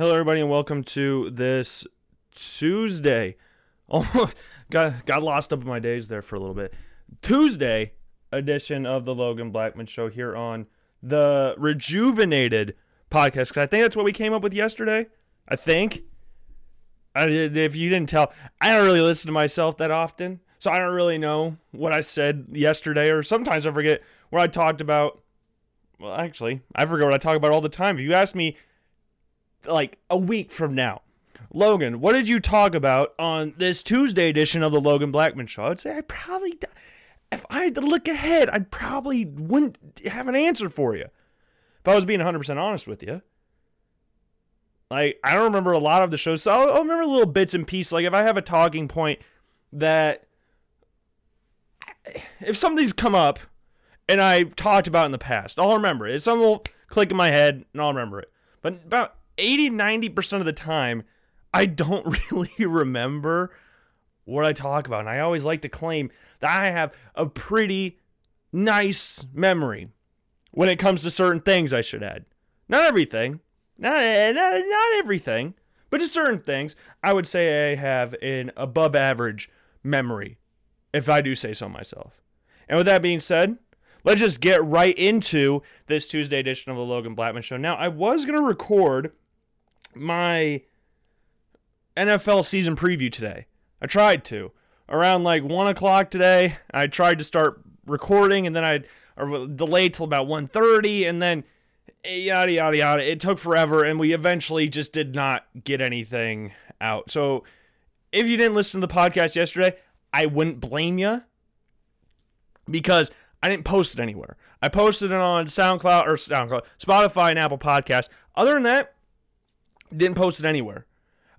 Hello, everybody, and welcome to this Tuesday. Oh, got got lost up in my days there for a little bit. Tuesday edition of the Logan Blackman Show here on the Rejuvenated podcast. Because I think that's what we came up with yesterday. I think. I, if you didn't tell, I don't really listen to myself that often, so I don't really know what I said yesterday, or sometimes I forget what I talked about. Well, actually, I forget what I talk about all the time. If you ask me like a week from now. Logan, what did you talk about on this Tuesday edition of the Logan Blackman Show? I'd say I probably, if I had to look ahead, I probably wouldn't have an answer for you. If I was being 100% honest with you. Like, I don't remember a lot of the shows, so I'll, I'll remember little bits and pieces. Like, if I have a talking point that, if something's come up and I've talked about in the past, I'll remember it. Something will click in my head and I'll remember it. But about 80 90% of the time, I don't really remember what I talk about. And I always like to claim that I have a pretty nice memory when it comes to certain things, I should add. Not everything, not, eh, not, not everything, but just certain things. I would say I have an above average memory, if I do say so myself. And with that being said, let's just get right into this Tuesday edition of the Logan Blackman Show. Now, I was going to record my NFL season preview today. I tried to. Around like 1 o'clock today, I tried to start recording and then I delayed till about 1.30 and then eh, yada yada yada. It took forever and we eventually just did not get anything out. So if you didn't listen to the podcast yesterday, I wouldn't blame you because I didn't post it anywhere. I posted it on SoundCloud or SoundCloud, Spotify and Apple Podcasts. Other than that, didn't post it anywhere.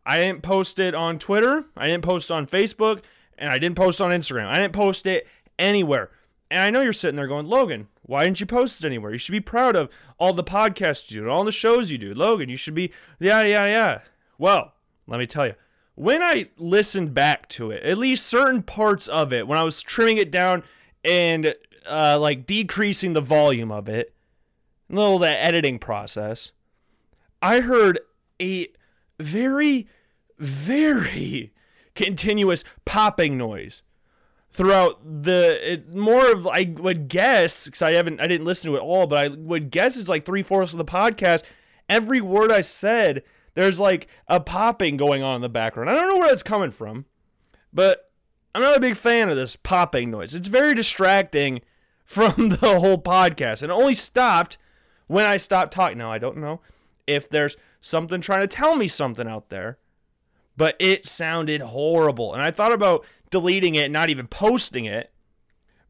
I didn't post it on Twitter. I didn't post on Facebook. And I didn't post on Instagram. I didn't post it anywhere. And I know you're sitting there going, Logan, why didn't you post it anywhere? You should be proud of all the podcasts you do all the shows you do. Logan, you should be, yeah, yeah, yeah. Well, let me tell you, when I listened back to it, at least certain parts of it, when I was trimming it down and uh, like decreasing the volume of it, a little of that editing process, I heard a very, very continuous popping noise throughout the it, more of I would guess because I haven't I didn't listen to it all, but I would guess it's like three fourths of the podcast. Every word I said, there's like a popping going on in the background. I don't know where that's coming from, but I'm not a big fan of this popping noise. It's very distracting from the whole podcast, and only stopped when I stopped talking. Now I don't know if there's something trying to tell me something out there. But it sounded horrible. And I thought about deleting it, not even posting it.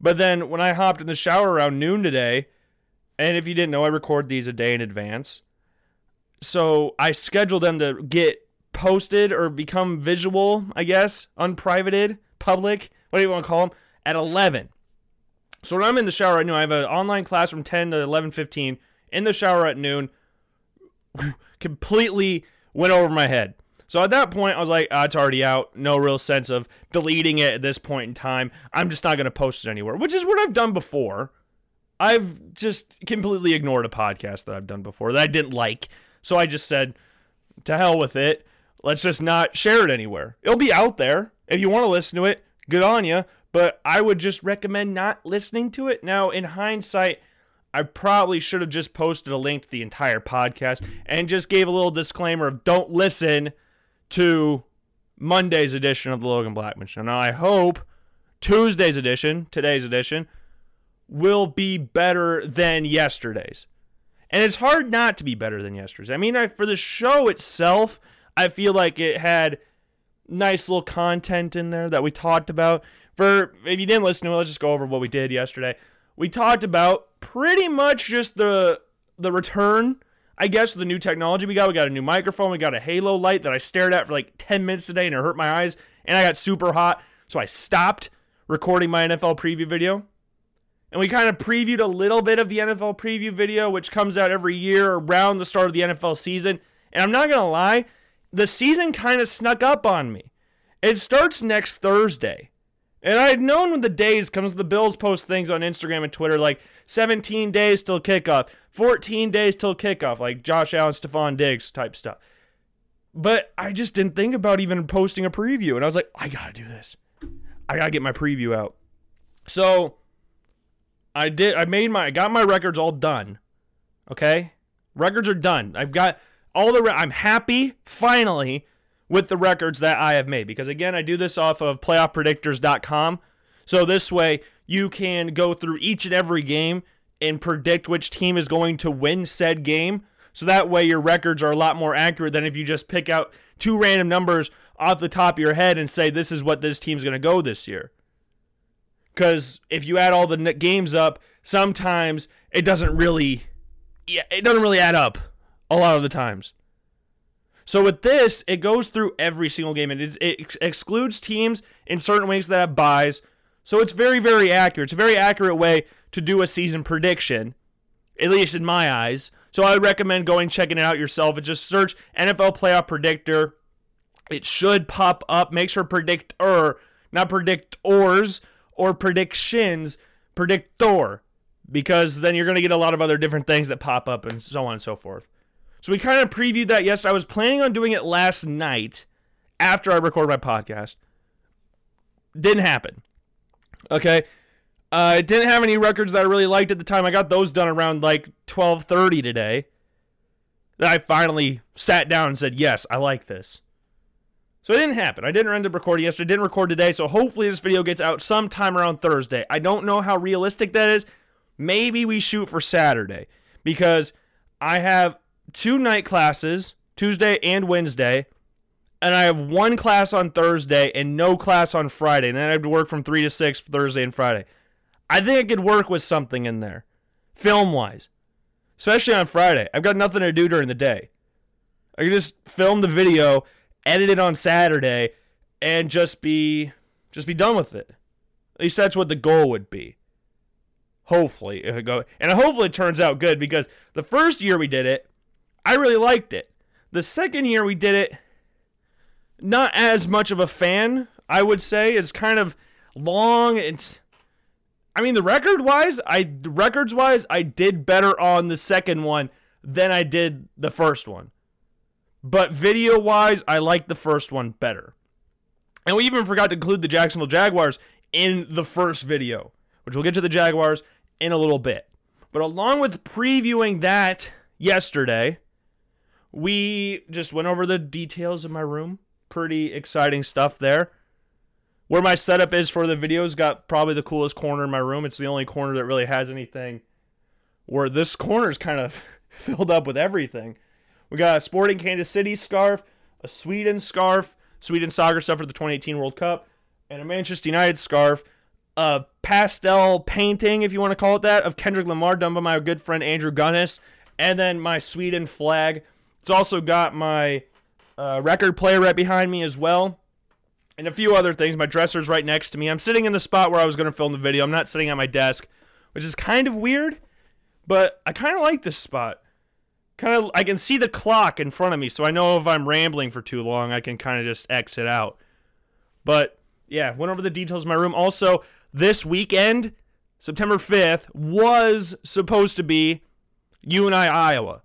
But then when I hopped in the shower around noon today, and if you didn't know, I record these a day in advance. So I scheduled them to get posted or become visual, I guess, unprivated, public, what do you want to call them, at 11. So when I'm in the shower right now, I have an online class from 10 to 11:15 in the shower at noon completely went over my head. So at that point, I was like, oh, it's already out. No real sense of deleting it at this point in time. I'm just not going to post it anywhere, which is what I've done before. I've just completely ignored a podcast that I've done before that I didn't like. So I just said, to hell with it. Let's just not share it anywhere. It'll be out there. If you want to listen to it, good on you. But I would just recommend not listening to it. Now, in hindsight, I probably should have just posted a link to the entire podcast and just gave a little disclaimer of don't listen to Monday's edition of the Logan Blackman Show. Now, I hope Tuesday's edition, today's edition, will be better than yesterday's. And it's hard not to be better than yesterday's. I mean, I, for the show itself, I feel like it had nice little content in there that we talked about. For if you didn't listen to it, let's just go over what we did yesterday we talked about pretty much just the the return, I guess, the new technology we got. We got a new microphone, we got a halo light that I stared at for like 10 minutes today and it hurt my eyes, and I got super hot, so I stopped recording my NFL preview video. And we kind of previewed a little bit of the NFL preview video, which comes out every year around the start of the NFL season. And I'm not going to lie, the season kind of snuck up on me. It starts next Thursday. And I had known when the days comes, the Bills post things on Instagram and Twitter like 17 days till kickoff, 14 days till kickoff, like Josh Allen, Stefon Diggs type stuff. But I just didn't think about even posting a preview. And I was like, I got to do this. I got to get my preview out. So I did. I made my, I got my records all done. Okay. Records are done. I've got all the, I'm happy finally with the records that I have made because again, I do this off of playoffpredictors.com. So this way you can go through each and every game and predict which team is going to win said game. So that way your records are a lot more accurate than if you just pick out two random numbers off the top of your head and say this is what this team's going to go this year. Cuz if you add all the games up, sometimes it doesn't really yeah, it doesn't really add up a lot of the times. So with this, it goes through every single game and it, it excludes teams in certain weeks that have buys. So it's very, very accurate. It's a very accurate way to do a season prediction, at least in my eyes. So I would recommend going checking it out yourself and just search NFL Playoff Predictor. It should pop up. Make sure predictor, not predictors or predictions, predictor, because then you're going to get a lot of other different things that pop up and so on and so forth. So we kind of previewed that yesterday. I was planning on doing it last night after I recorded my podcast. Didn't happen. Okay. Uh, I didn't have any records that I really liked at the time. I got those done around like 12:30 today. Then I finally sat down and said, "Yes, I like this." So it didn't happen. I didn't end up recording yesterday. Didn't record today. So hopefully this video gets out sometime around Thursday. I don't know how realistic that is. Maybe we shoot for Saturday because I have two night classes, Tuesday and Wednesday, and I have one class on Thursday and no class on Friday. And then I have to work from 3 to 6 Thursday and Friday. I think I could work with something in there, film wise, especially on Friday. I've got nothing to do during the day. I can just film the video, edit it on Saturday, and just be just be done with it. At least that's what the goal would be. Hopefully, if it go and hopefully it turns out good because the first year we did it, I really liked it. The second year we did it, not as much of a fan. I would say it's kind of long. It's I mean, the record wise, I records wise, I did better on the second one than I did the first one. But video wise, I like the first one better. And we even forgot to include the Jacksonville Jaguars in the first video, which we'll get to the Jaguars in a little bit. But along with previewing that yesterday, we just went over the details of my room. Pretty exciting stuff there where my setup is for the videos got probably the coolest corner in my room. It's the only corner that really has anything where this corner is kind of filled up with everything. We got a Sporting Kansas City scarf, a Sweden scarf, Sweden soccer stuff for the 2018 World Cup, and a Manchester United scarf, a pastel painting, if you want to call it that, of Kendrick Lamar done by my good friend Andrew Gunnis, and then my Sweden flag. It's also got my uh, record player right behind me as well and a few other things. My dresser's right next to me. I'm sitting in the spot where I was going to film the video. I'm not sitting at my desk, which is kind of weird, but I kind of like this spot. Kind of, I can see the clock in front of me, so I know if I'm rambling for too long, I can kind of just exit out. But yeah, went over the details of my room. Also, this weekend, September 5th, was supposed to be UNI Iowa.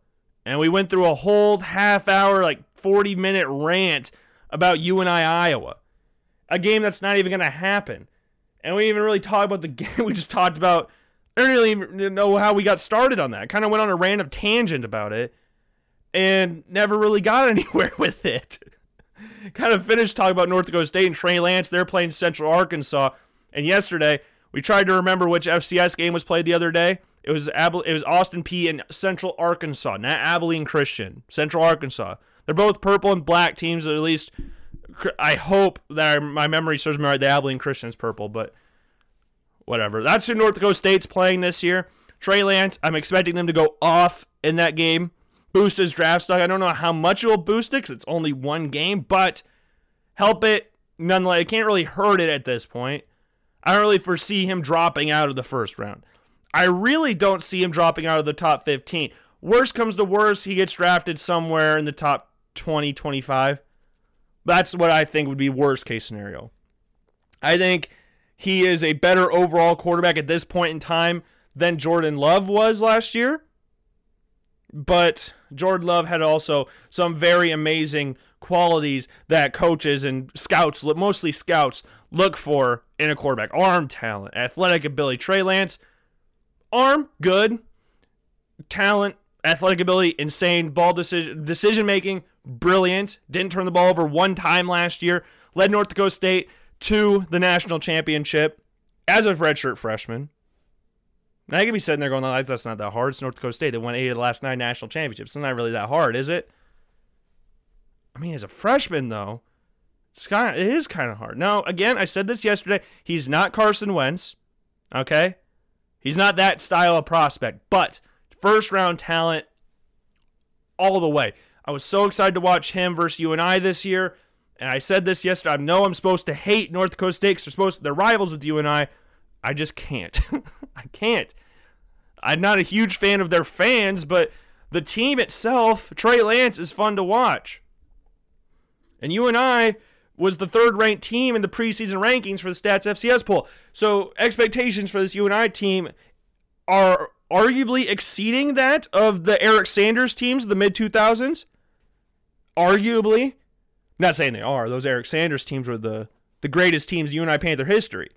And we went through a whole half hour, like 40 minute rant about UNI Iowa a game that's not even going to happen. And we even really talked about the game. We just talked about. I don't really even know how we got started on that. kind of went on a random tangent about it and never really got anywhere with it. kind of finished talking about North Dakota State and Trey Lance. They're playing Central Arkansas. And yesterday, we tried to remember which FCS game was played the other day. It was Ab- it was Austin Peay and Central Arkansas, not Abilene Christian. Central Arkansas. They're both purple and black teams, at least I hope that my memory serves me right. The Abilene Christian's purple, but whatever. That's who North Dakota State's playing this year. Trey Lance, I'm expecting them to go off in that game. Boost his draft stock. I don't know how much it will boost it because it's only one game, but help it nonetheless. It can't really hurt it at this point. I don't really foresee him dropping out of the first round. I really don't see him dropping out of the top 15. Worst comes to worst, he gets drafted somewhere in the top 20, 25. That's what I think would be worst case scenario. I think he is a better overall quarterback at this point in time than Jordan Love was last year. But Jordan Love had also some very amazing qualities that coaches and scouts, mostly scouts, look for in a quarterback arm talent, athletic ability. Trey Lance, arm, good. Talent, athletic ability, insane. Ball decision decision making, brilliant. Didn't turn the ball over one time last year. Led North Dakota State to the national championship as a redshirt freshman. Now you can be sitting there going, that's not that hard. It's North Dakota State. They won eight of the last nine national championships. It's not really that hard, is it? I mean, as a freshman, though, it's kind of, it is kind of hard. Now, again, I said this yesterday. He's not Carson Wentz. Okay? He's not that style of prospect, but first round talent all the way. I was so excited to watch him versus UNI this year. And I said this yesterday. I know I'm supposed to hate North Dakota State because they're supposed to, they're rivals with UNI. I I just can't. I can't. I'm not a huge fan of their fans, but the team itself, Trey Lance, is fun to watch. And UNI was the third ranked team in the preseason rankings for the Stats FCS poll. So expectations for this UNI team are arguably exceeding that of the Eric Sanders teams of the mid 2000s. Arguably. not saying they are. Those Eric Sanders teams were the, the greatest teams in UNI Panther history.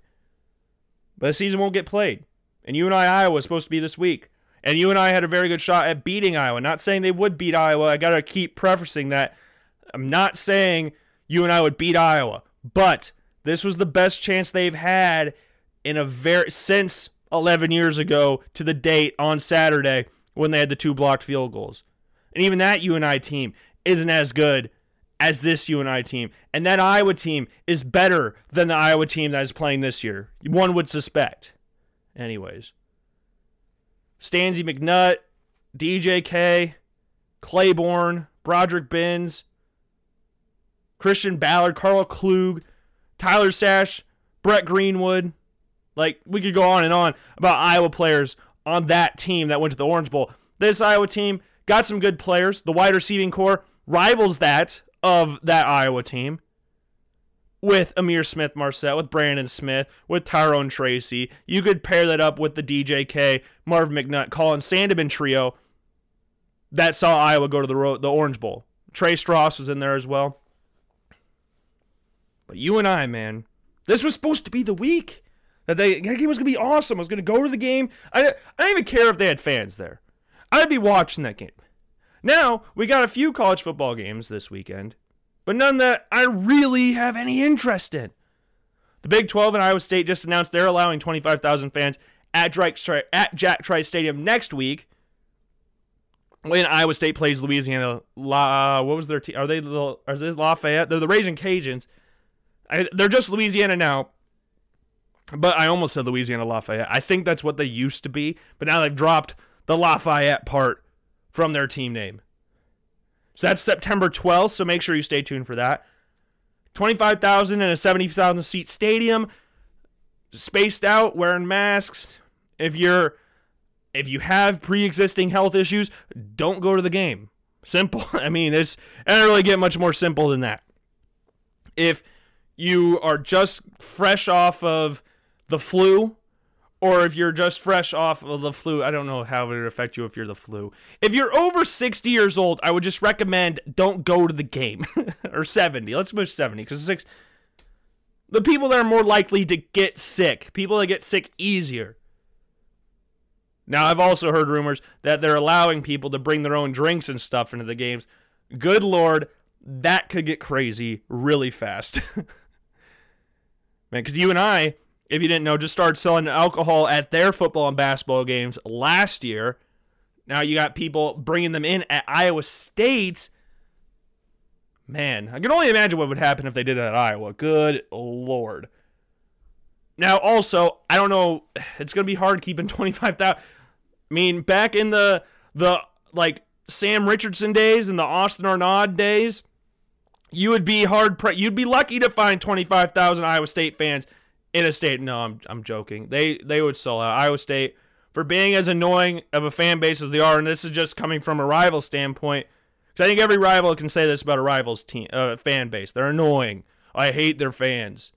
But the season won't get played. And UNI Iowa was supposed to be this week. And UNI had a very good shot at beating Iowa. Not saying they would beat Iowa. I got to keep prefacing that. I'm not saying UNI would beat Iowa, but this was the best chance they've had in a very since 11 years ago to the date on Saturday when they had the two blocked field goals. And even that UNI team isn't as good as this UNI team. And that Iowa team is better than the Iowa team that is playing this year. One would suspect. Anyways. Stanzi McNutt, DJK, Clayborn, Broderick Binns, Christian Ballard, Karl Klug, Tyler Sash, Brett Greenwood. Like, we could go on and on about Iowa players on that team that went to the Orange Bowl. This Iowa team got some good players. The wide receiving core rivals that of that Iowa team with Ihmir Smith-Marsette, with Brandon Smith, with Tyrone Tracy. You could pair that up with the DJK, Marv McNutt, Colin Sandeman trio that saw Iowa go to the, the Orange Bowl. Trey Stross was in there as well. But I, man, this was supposed to be the week that they that game was gonna be awesome. I was gonna go to the game. I I didn't even care if they had fans there. I'd be watching that game. Now, we got a few college football games this weekend, but none that I really have any interest in. The Big 12 and Iowa State just announced they're allowing 25,000 fans at, at Jack Trice Stadium next week when Iowa State plays Louisiana. La, what was their team? Are they the, are they Lafayette? They're the Raging Cajuns. I, they're just Louisiana now. But I almost said Louisiana Lafayette. I think that's what they used to be, but now they've dropped the Lafayette part from their team name. So that's September 12th, so make sure you stay tuned for that. 25,000 in a 70,000 seat stadium, spaced out, wearing masks. If you're if you have pre-existing health issues, don't go to the game. Simple. I mean, it's I don't really get much more simple than that. If you are just fresh off of the flu or if you're just fresh off of the flu, I don't know how it would affect you if you're the flu. If you're over 60 years old, I would just recommend don't go to the game. or 70. Let's push 70 because six. The people that are more likely to get sick, people that get sick easier. Now, I've also heard rumors that they're allowing people to bring their own drinks and stuff into the games. Good lord, that could get crazy really fast. Man, because UNI, if you didn't know, just started selling alcohol at their football and basketball games last year. Now you got people bringing them in at Iowa State. Man, I can only imagine what would happen if they did it at Iowa. Good lord. Now, also, I don't know. It's gonna be hard keeping twenty five thousand. I mean, back in the the like Sam Richardson days and the Austin Arnaud days, you would be hard. Pre- you'd be lucky to find twenty five thousand Iowa State fans in a state. No, I'm I'm joking. They they would sell out Iowa State for being as annoying of a fan base as they are, and this is just coming from a rival standpoint. Because I think every rival can say this about a rival's team uh, fan base. They're annoying. I hate their fans.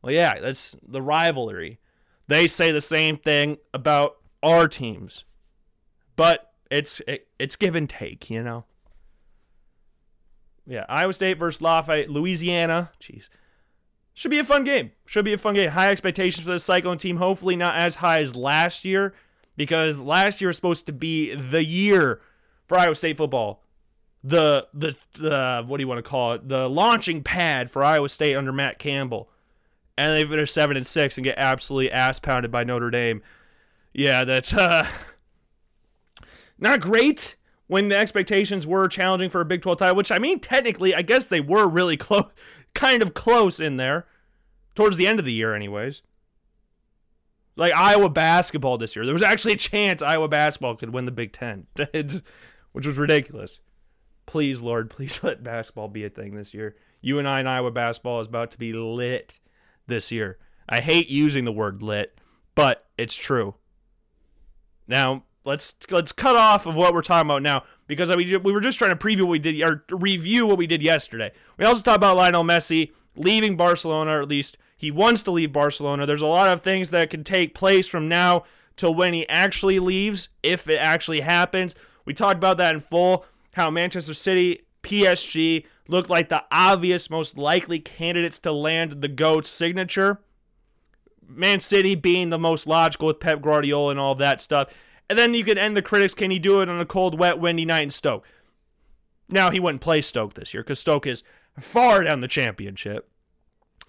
Well, yeah, that's the rivalry. They say the same thing about our teams, but it's it, it's give and take, you know. Yeah, Iowa State versus Lafayette, Louisiana. Jeez. Should be a fun game. Should be a fun game. High expectations for the Cyclone team. Hopefully not as high as last year because last year was supposed to be the year for Iowa State football. The the the what do you want to call it? The launching pad for Iowa State under Matt Campbell. And they finish 7 and 6 and get absolutely ass pounded by Notre Dame. Yeah, that's uh not great when the expectations were challenging for a Big 12 title, which I mean, technically, I guess they were really close, kind of close in there, towards the end of the year, anyways. Like Iowa basketball this year, there was actually a chance Iowa basketball could win the Big Ten, which was ridiculous. Please, Lord, please let basketball be a thing this year. UNI in Iowa basketball is about to be lit this year. I hate using the word lit, but it's true. Now, let's let's cut off of what we're talking about now because we we were just trying to preview what we did or review what we did yesterday. We also talked about Lionel Messi leaving Barcelona, or at least he wants to leave Barcelona. There's a lot of things that can take place from now till when he actually leaves, if it actually happens. We talked about that in full. How Manchester City, PSG looked like the obvious, most likely candidates to land the GOAT signature. Man City being the most logical with Pep Guardiola and all that stuff. And then you could end the critics. Can he do it on a cold, wet, windy night in Stoke? Now he wouldn't play Stoke this year because Stoke is far down the championship.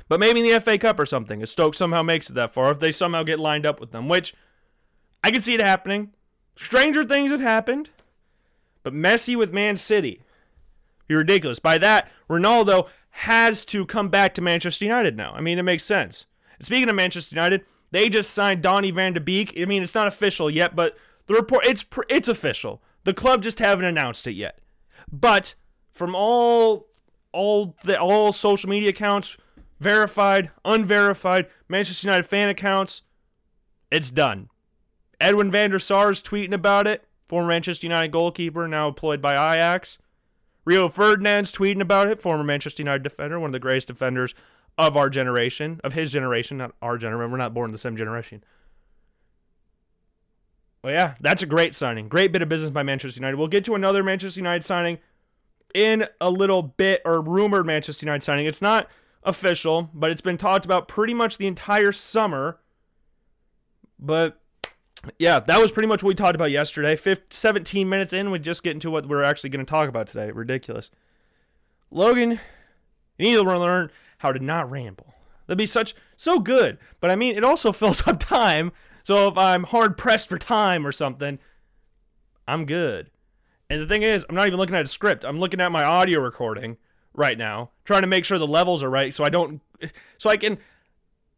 But maybe in the FA Cup or something, if Stoke somehow makes it that far, if they somehow get lined up with them, which I can see it happening. Stranger things have happened. But Messi with Man City, be ridiculous. By that, Ronaldo has to come back to Manchester United now. I mean, it makes sense. Speaking of Manchester United, they just signed Donny van de Beek. I mean, it's not official yet, but the report it's it's official. The club just haven't announced it yet. But from all all the all social media accounts, verified, unverified, Manchester United fan accounts, it's done. Edwin van der Sar is tweeting about it. Former Manchester United goalkeeper, now employed by Ajax. Rio Ferdinand's tweeting about it. Former Manchester United defender, one of the greatest defenders of our generation, of his generation, not our generation. We're not born in the same generation. Well, yeah, that's a great signing. Great bit of business by Manchester United. We'll get to another Manchester United signing in a little bit, or rumored Manchester United signing. It's not official, but it's been talked about pretty much the entire summer. But yeah, that was pretty much what we talked about yesterday. 15, 17 minutes in, we just get into what we're actually going to talk about today. Ridiculous. Logan, you need to learn how to not ramble. That'd be such so good. But I mean, it also fills up time. So if I'm hard pressed for time or something, I'm good. And the thing is, I'm not even looking at a script. I'm looking at my audio recording right now, trying to make sure the levels are right so I don't so I can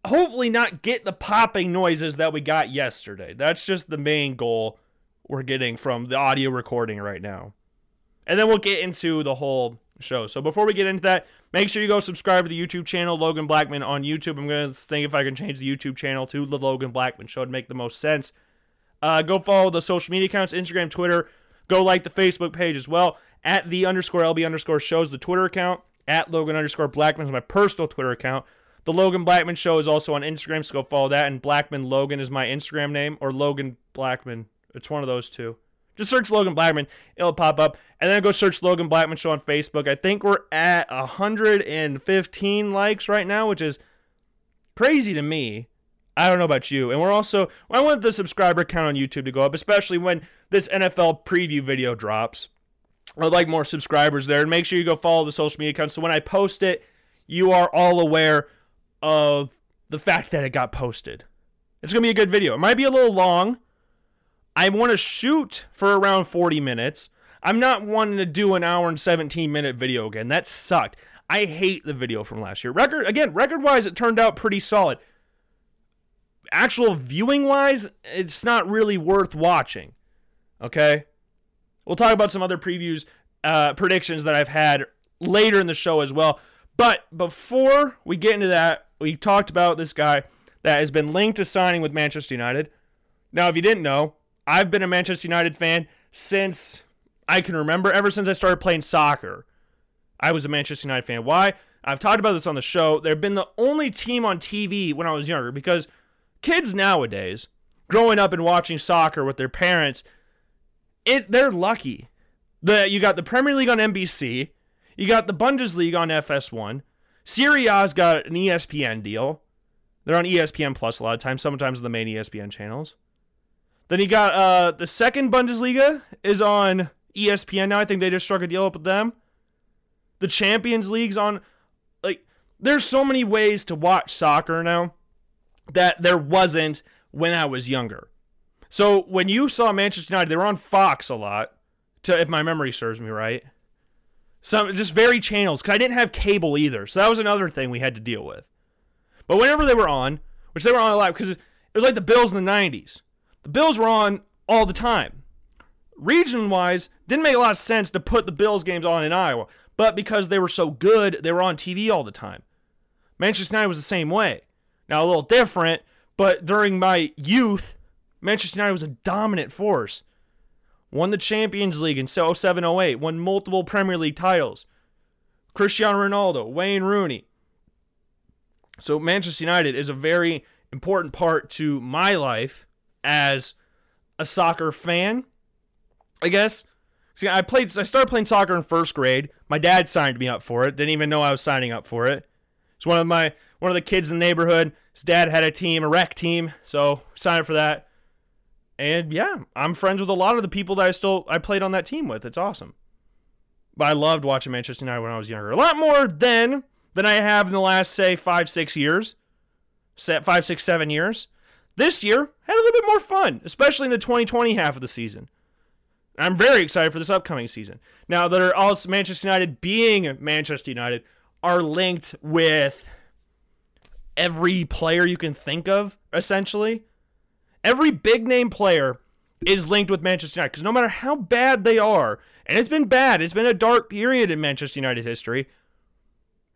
hopefully not get the popping noises that we got yesterday. That's just the main goal we're getting from the audio recording right now. And then we'll get into the whole show. So before we get into that, make sure you go subscribe to the YouTube channel, Logan Blackman on YouTube. I'm going to think if I can change the YouTube channel to the Logan Blackman Show to make the most sense. Uh, go follow the social media accounts, Instagram, Twitter. Go like the Facebook page as well. At the underscore LB underscore shows the Twitter account. At Logan underscore Blackman is my personal Twitter account. The Logan Blackman Show is also on Instagram, so go follow that. And Blackman Logan is my Instagram name, or Logan Blackman. It's one of those two. Just search Logan Blackman, it'll pop up. And then go search Logan Blackman Show on Facebook. I think we're at 115 likes right now, which is crazy to me. I don't know about you. And we're also, I want the subscriber count on YouTube to go up, especially when this NFL preview video drops. I'd like more subscribers there. And make sure you go follow the social media accounts so when I post it, you are all aware of the fact that it got posted. It's going to be a good video. It might be a little long. I want to shoot for around 40 minutes. I'm not wanting to do an hour and 17 minute video again. That sucked. I hate the video from last year. Record again, record wise, it turned out pretty solid. Actual viewing wise, it's not really worth watching. Okay, we'll talk about some other previews, uh, predictions that I've had later in the show as well. But before we get into that, we talked about this guy that has been linked to signing with Manchester United. Now, if you didn't know, I've been a Manchester United fan since I can remember, ever since I started playing soccer. I was a Manchester United fan. Why? I've talked about this on the show. They've been the only team on TV when I was younger because kids nowadays, growing up and watching soccer with their parents, it they're lucky. that you got the Premier League on NBC, You got the Bundesliga on FS1. Serie A's got an ESPN deal. They're on ESPN Plus a lot of times, sometimes the main ESPN channels. Then you got uh, the second Bundesliga is on ESPN now. I think they just struck a deal up with them. The Champions League's on. Like, there's so many ways to watch soccer now that there wasn't when I was younger. So when you saw Manchester United, they were on Fox a lot, to if my memory serves me right. Some just very channels because I didn't have cable either, so that was another thing we had to deal with. But whenever they were on, which they were on a lot because it was like the Bills in the '90s, the Bills were on all the time. Region wise, didn't make a lot of sense to put the Bills games on in Iowa, but because they were so good, they were on TV all the time. Manchester United was the same way. Now a little different, but during my youth, Manchester United was a dominant force. Won the Champions League in 07 08, won multiple Premier League titles. Cristiano Ronaldo, Wayne Rooney. So Manchester United is a very important part to my life as a soccer fan. I guess. See, I played I started playing soccer in first grade. My dad signed me up for it. Didn't even know I was signing up for it. It's one of my one of the kids in the neighborhood. His dad had a team, a rec team, so signed up for that. And yeah, I'm friends with a lot of the people that I still I played on that team with. It's awesome. But I loved watching Manchester United when I was younger. A lot more then than I have in the last say five, six years. Set five, six, seven years. This year had a little bit more fun, especially in the 2020 half of the season. I'm very excited for this upcoming season. Now that are also Manchester United being Manchester United are linked with every player you can think of, essentially. Every big name player is linked with Manchester United because no matter how bad they are, and it's been bad, it's been a dark period in Manchester United history,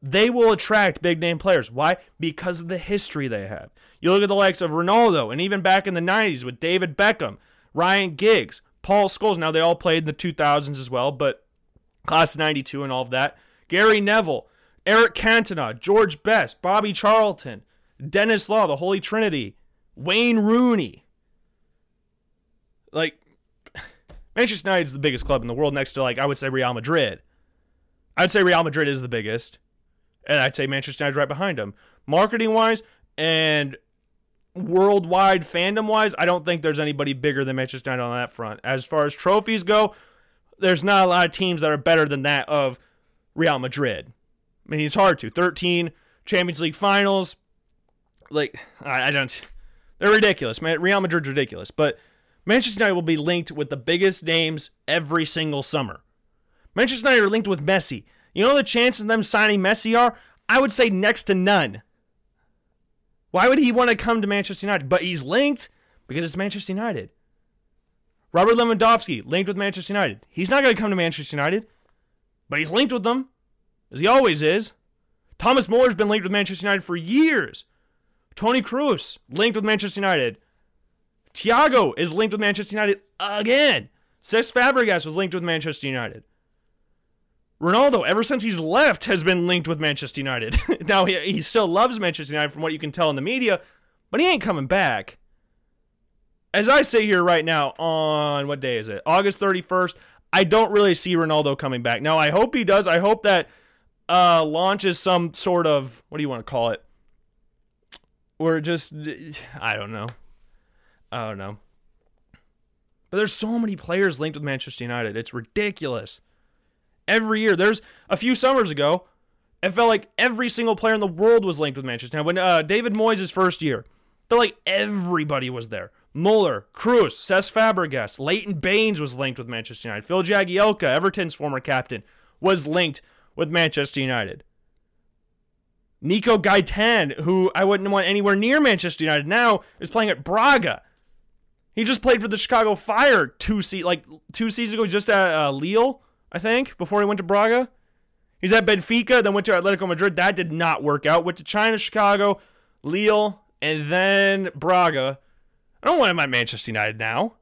they will attract big name players. Why? Because of the history they have. You look at the likes of Ronaldo, and even back in the 90s with David Beckham, Ryan Giggs, Paul Scholes. Now, they all played in the 2000s as well, but class 92 and all of that. Gary Neville, Eric Cantona, George Best, Bobby Charlton, Denis Law, the Holy Trinity, Wayne Rooney. Like, Manchester United is the biggest club in the world next to, like, I would say Real Madrid. I'd say Real Madrid is the biggest. And I'd say Manchester United right behind them. Marketing wise and worldwide fandom wise, I don't think there's anybody bigger than Manchester United on that front. As far as trophies go, there's not a lot of teams that are better than that of Real Madrid. I mean, it's hard to. 13 Champions League finals. Like, I, I don't. They're ridiculous, man. Real Madrid's ridiculous. But Manchester United will be linked with the biggest names every single summer. Manchester United are linked with Messi. You know the chances of them signing Messi are? I would say next to none. Why would he want to come to Manchester United? But he's linked because it's Manchester United. Robert Lewandowski linked with Manchester United. He's not going to come to Manchester United, but he's linked with them, as he always is. Thomas Muller's been linked with Manchester United for years. Toni Kroos linked with Manchester United. Thiago is linked with Manchester United again. Cesc Fabregas was linked with Manchester United. Ronaldo, ever since he's left, has been linked with Manchester United. now, he, he still loves Manchester United from what you can tell in the media, but he ain't coming back. As I say here right now, on what day is it? August 31st, I don't really see Ronaldo coming back. Now, I hope he does. I hope that uh, launches some sort of, what do you want to call it? Or just, I don't know. I don't know. But there's so many players linked with Manchester United. It's ridiculous every year. There's a few summers ago, it felt like every single player in the world was linked with Manchester. Now, when uh, David Moyes' first year, felt like everybody was there. Muller, Kroos, Cesc Fabregas, Leighton Baines was linked with Manchester United. Phil Jagielka, Everton's former captain, was linked with Manchester United. Nico Gaitan, who I wouldn't want anywhere near Manchester United now, is playing at Braga. He just played for the Chicago Fire two se- like two seasons ago, just at uh, Lille. I think, before he went to Braga. He's at Benfica, then went to Atletico Madrid. That did not work out. Went to China, Chicago, Lille, and then Braga. I don't want him at Manchester United now.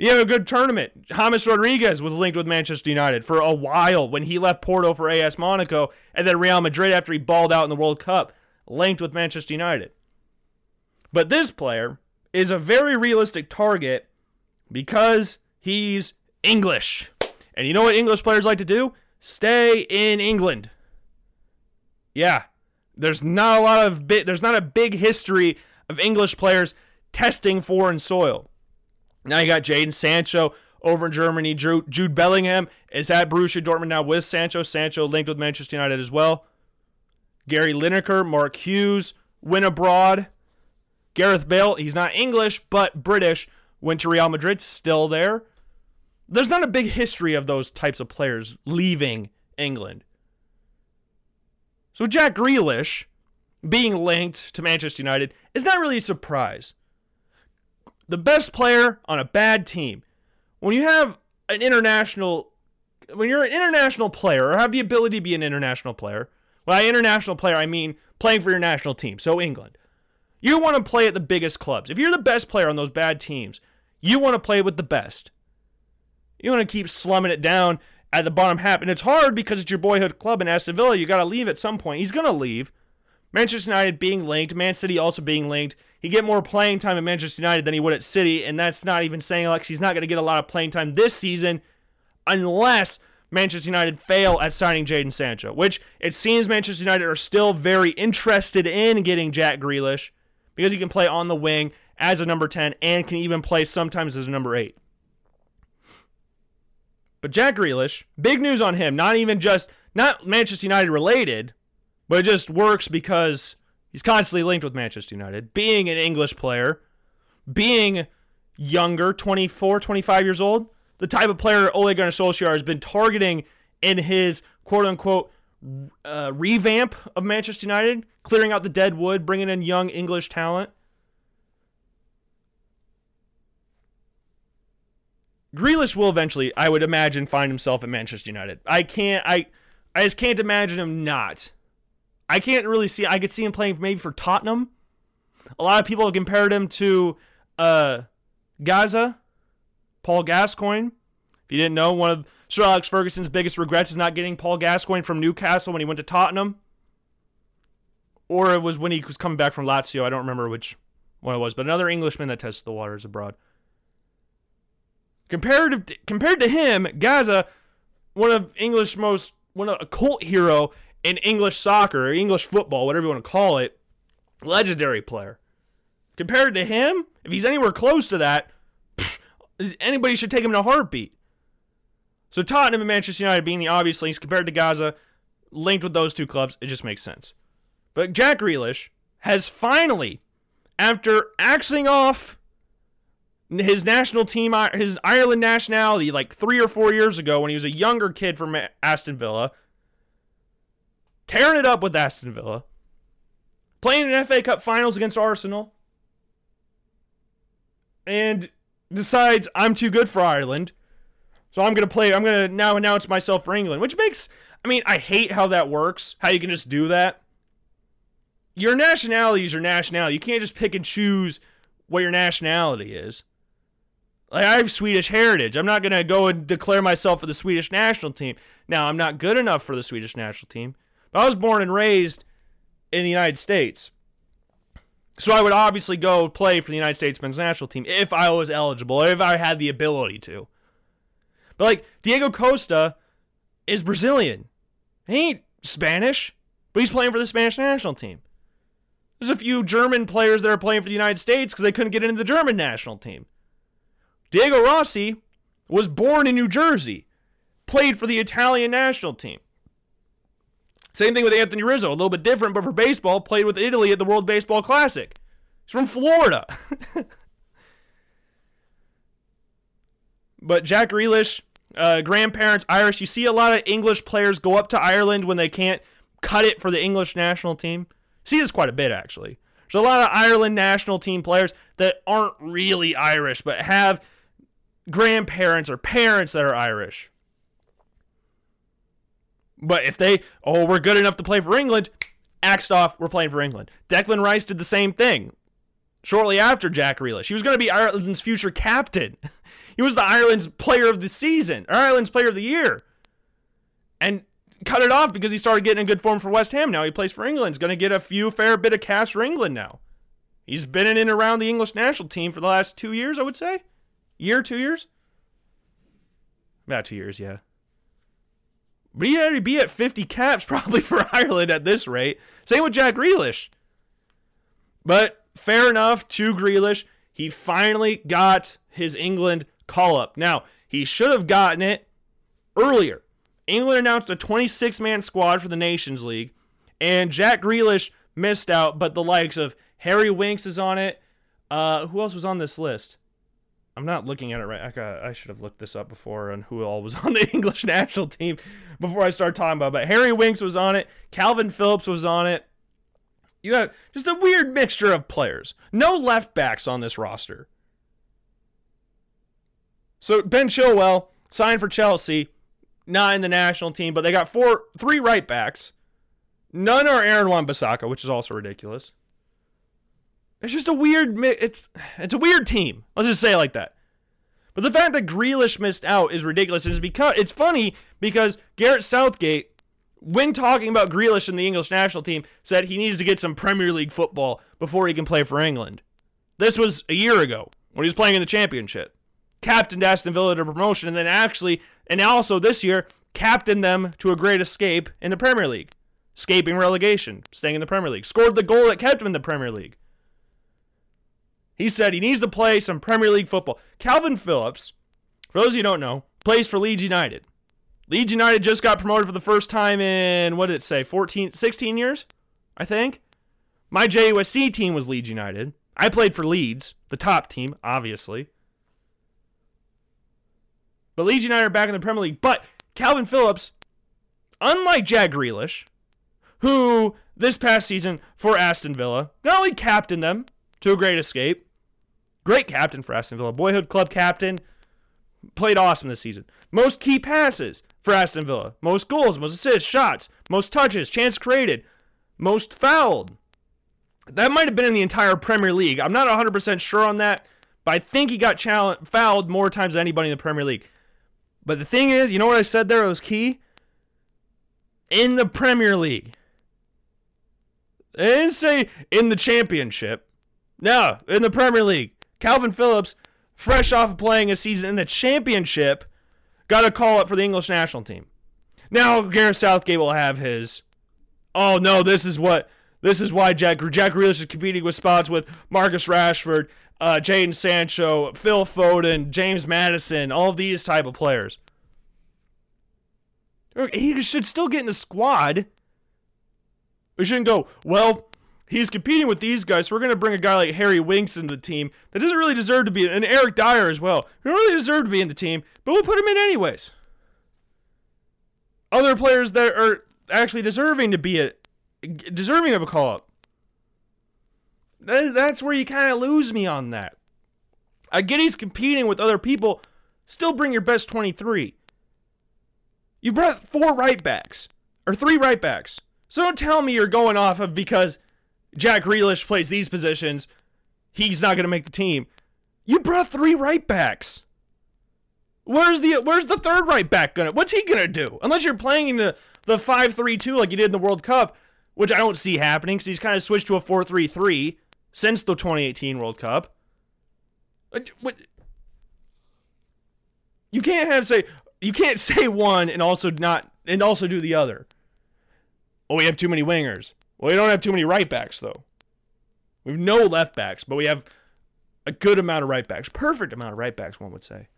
Have a good tournament. James Rodriguez was linked with Manchester United for a while when he left Porto for AS Monaco, and then Real Madrid after he balled out in the World Cup, linked with Manchester United. But this player is a very realistic target because he's English. And you know what English players like to do? stay in England. Yeah, there's not a lot of bit. There's not a big history of English players testing foreign soil. Now you got Jadon Sancho over in Germany. Drew, Jude Bellingham is at Borussia Dortmund now with Sancho. Sancho linked with Manchester United as well. Gary Lineker, Mark Hughes went abroad. Gareth Bale, he's not English but British, went to Real Madrid, still there. There's not a big history of those types of players leaving England. So Jack Grealish being linked to Manchester United is not really a surprise. The best player on a bad team. When you have an international when you're an international player or have the ability to be an international player, by international player I mean playing for your national team, so England. You want to play at the biggest clubs. If you're the best player on those bad teams, you want to play with the best. You want to keep slumming it down at the bottom half. And it's hard because it's your boyhood club in Aston Villa. You got to leave at some point. He's going to leave. Manchester United being linked, Man City also being linked. He get more playing time at Manchester United than he would at City, and that's not even saying like he's not going to get a lot of playing time this season unless Manchester United fail at signing Jadon Sancho, which it seems Manchester United are still very interested in getting Jack Grealish because he can play on the wing as a number 10 and can even play sometimes as a number 8. But Jack Grealish, big news on him. Not even just not Manchester United related, but it just works because he's constantly linked with Manchester United. Being an English player, being younger, 24, 25 years old, the type of player Ole Gunnar Solskjaer has been targeting in his quote unquote uh, revamp of Manchester United, clearing out the dead wood, bringing in young English talent. Grealish will eventually, I would imagine, find himself at Manchester United. I can't, I, I just can't imagine him not. I can't really see. I could see him playing maybe for Tottenham. A lot of people have compared him to uh, Gazza, Paul Gascoigne. If you didn't know, one of Sir Alex Ferguson's biggest regrets is not getting Paul Gascoigne from Newcastle when he went to Tottenham, or it was when he was coming back from Lazio. I don't remember which one it was, but another Englishman that tested the waters abroad. Compared to, compared to him, Gazza, one of English most one of a cult hero in English soccer or English football, whatever you want to call it, legendary player. Compared to him, if he's anywhere close to that, anybody should take him in a heartbeat. So Tottenham and Manchester United being the obvious links compared to Gazza, linked with those two clubs, it just makes sense. But Jack Grealish has finally, after axing off his national team, his Ireland nationality, like three or four years ago when he was a younger kid from Aston Villa, tearing it up with Aston Villa, playing in FA Cup finals against Arsenal, and decides I'm too good for Ireland. So I'm to play, I'm to now announce myself for England, which makes, I mean, I hate how that works, how you can just do that. Your nationality is your nationality. You can't just pick and choose what your nationality is. Like I have Swedish heritage. I'm not gonna go and declare myself for the Swedish national team. Now I'm not good enough for the Swedish national team, but I was born and raised in the United States. So I would obviously go play for the United States men's national team if I was eligible, if I had the ability to. But like Diego Costa is Brazilian. He ain't Spanish, but he's playing for the Spanish national team. There's a few German players that are playing for the United States because they couldn't get into the German national team. Diego Rossi was born in New Jersey, played for the Italian national team. Same thing with Anthony Rizzo, a little bit different, but for baseball, played with Italy at the World Baseball Classic. He's from Florida. but Jack Grealish, uh, grandparents Irish. You see a lot of English players go up to Ireland when they can't cut it for the English national team. See this quite a bit actually. There's a lot of Ireland national team players that aren't really Irish, but have grandparents or parents that are Irish. But if they, oh, we're good enough to play for England, axed off, we're playing for England. Declan Rice did the same thing shortly after Jack Grealish. He was going to be Ireland's future captain. He was the Ireland's player of the season, Ireland's player of the year. And cut it off because he started getting in good form for West Ham. Now he plays for England. He's going to get a few fair bit of cash for England now. He's been in and around the English national team for the last two years, I would say. Year, two years? About two years, yeah. But he'd already be at 50 caps probably for Ireland at this rate. Same with Jack Grealish. But fair enough to Grealish. He finally got his England call up. Now, he should have gotten it earlier. England announced a 26 man squad for the Nations League, and Jack Grealish missed out, but the likes of Harry Winks is on it. Uh, who else was on this list? I'm not looking at it right. I, got, uh, I should have looked this up before on who all was on the English national team before I start talking about. It. But Harry Winks was on it. Kalvin Phillips was on it. You have just a weird mixture of players. No left backs on this roster. So Ben Chilwell signed for Chelsea, not in the national team, but they got four, three right backs. None are Aaron Wan-Bissaka, which is also ridiculous. It's just a weird. It's it's a weird team. Let's just say it like that. But the fact that Grealish missed out is ridiculous. And it's because it's funny because Gareth Southgate, when talking about Grealish in the English national team, said he needs to get some Premier League football before he can play for England. This was a year ago when he was playing in the Championship. Captained Aston Villa to promotion, and then actually, and also this year, captained them to a great escape in the Premier League, escaping relegation, staying in the Premier League. Scored the goal that kept him in the Premier League. He said he needs to play some Premier League football. Kalvin Phillips, for those of you who don't know, plays for Leeds United. Leeds United just got promoted for the first time in, what did it say, 14, 16 years? I think. My JUSC team was Leeds United. I played for Leeds, the top team, obviously. But Leeds United are back in the Premier League. But Kalvin Phillips, unlike Jack Grealish, who this past season for Aston Villa not only captained them to a great escape, Great captain for Aston Villa. Boyhood club captain. Played awesome this season. Most key passes for Aston Villa. Most goals, most assists, shots, most touches, chance created, most fouled. That might have been in the entire Premier League. I'm not 100% sure on that, but I think he got fouled more times than anybody in the Premier League. But the thing is, you know what I said there was key? In the Premier League. I didn't say in the Championship. No, in the Premier League. Kalvin Phillips, fresh off of playing a season in the championship, got a call up for the English national team. Now Gareth Southgate will have his. Oh no, this is what this is why Jack Jack Grealish is competing with spots with Marcus Rashford, uh, Jadon Sancho, Phil Foden, James Maddison, all these type of players. He should still get in the squad. We shouldn't go, well, he's competing with these guys. So we're going to bring a guy like Harry Winks into the team that doesn't really deserve to be, and Eric Dier as well, who don't really deserve to be in the team, but we'll put him in anyways. Other players that are actually deserving to be it, deserving of a call up. That's where you kind of lose me on that. I get he's competing with other people. Still bring your best 23. You brought four right backs, or three right backs. So don't tell me you're going off of because Jack Grealish plays these positions, he's not going to make the team. You brought three right backs. Where's the where's the third right back gonna? What's he gonna do? Unless you're playing in the the five three two like you did in the World Cup, which I don't see happening because he's kind of switched to a four three three since the 2018 World Cup. Uh, what? You can't have say you can't say one and also not and also do the other. Oh, we have too many wingers. Well, we don't have too many right backs, though. We have no left backs, but we have a good amount of right backs. Perfect amount of right backs, one would say.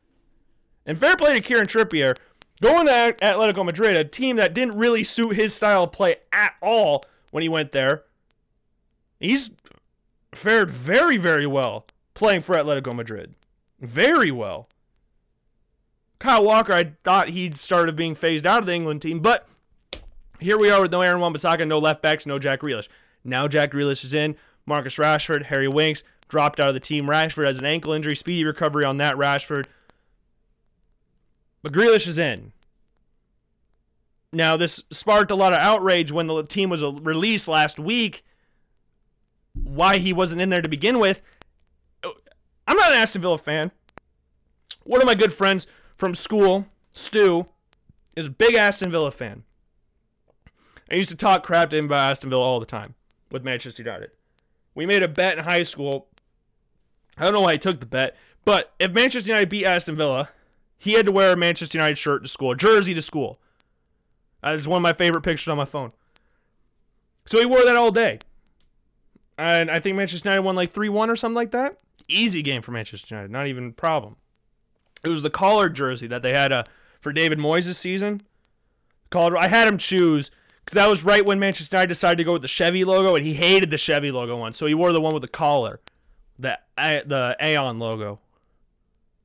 And fair play to Kieran Trippier. Going to Atletico Madrid, a team that didn't really suit his style of play at all when he went there. He's fared very, very well playing for Atletico Madrid. Very well. Kyle Walker, I thought he'd started being phased out of the England team, but here we are with no Aaron Wan-Bissaka, no left backs, no Jack Grealish. Now Jack Grealish is in. Marcus Rashford, Harry Winks dropped out of the team. Rashford has an ankle injury. Speedy recovery on that, Rashford. But Grealish is in. Now, this sparked a lot of outrage when the team was released last week. Why he wasn't in there to begin with. I'm not an Aston Villa fan. One of my good friends from school, Stu, is a big Aston Villa fan. I used to talk crap to him about Aston Villa all the time with Manchester United. We made a bet in high school. I don't know why he took the bet, but if Manchester United beat Aston Villa, he had to wear a Manchester United shirt to school, a jersey to school. It's one of my favorite pictures on my phone. So he wore that all day. And I think Manchester United won like 3 1 or something like that. Easy game for Manchester United, not even a problem. It was the collar jersey that they had uh, for David Moyes' season. Collar, I had him choose because that was right when Manchester United decided to go with the Chevy logo, and he hated the Chevy logo one, so he wore the one with the collar, the the Aon logo.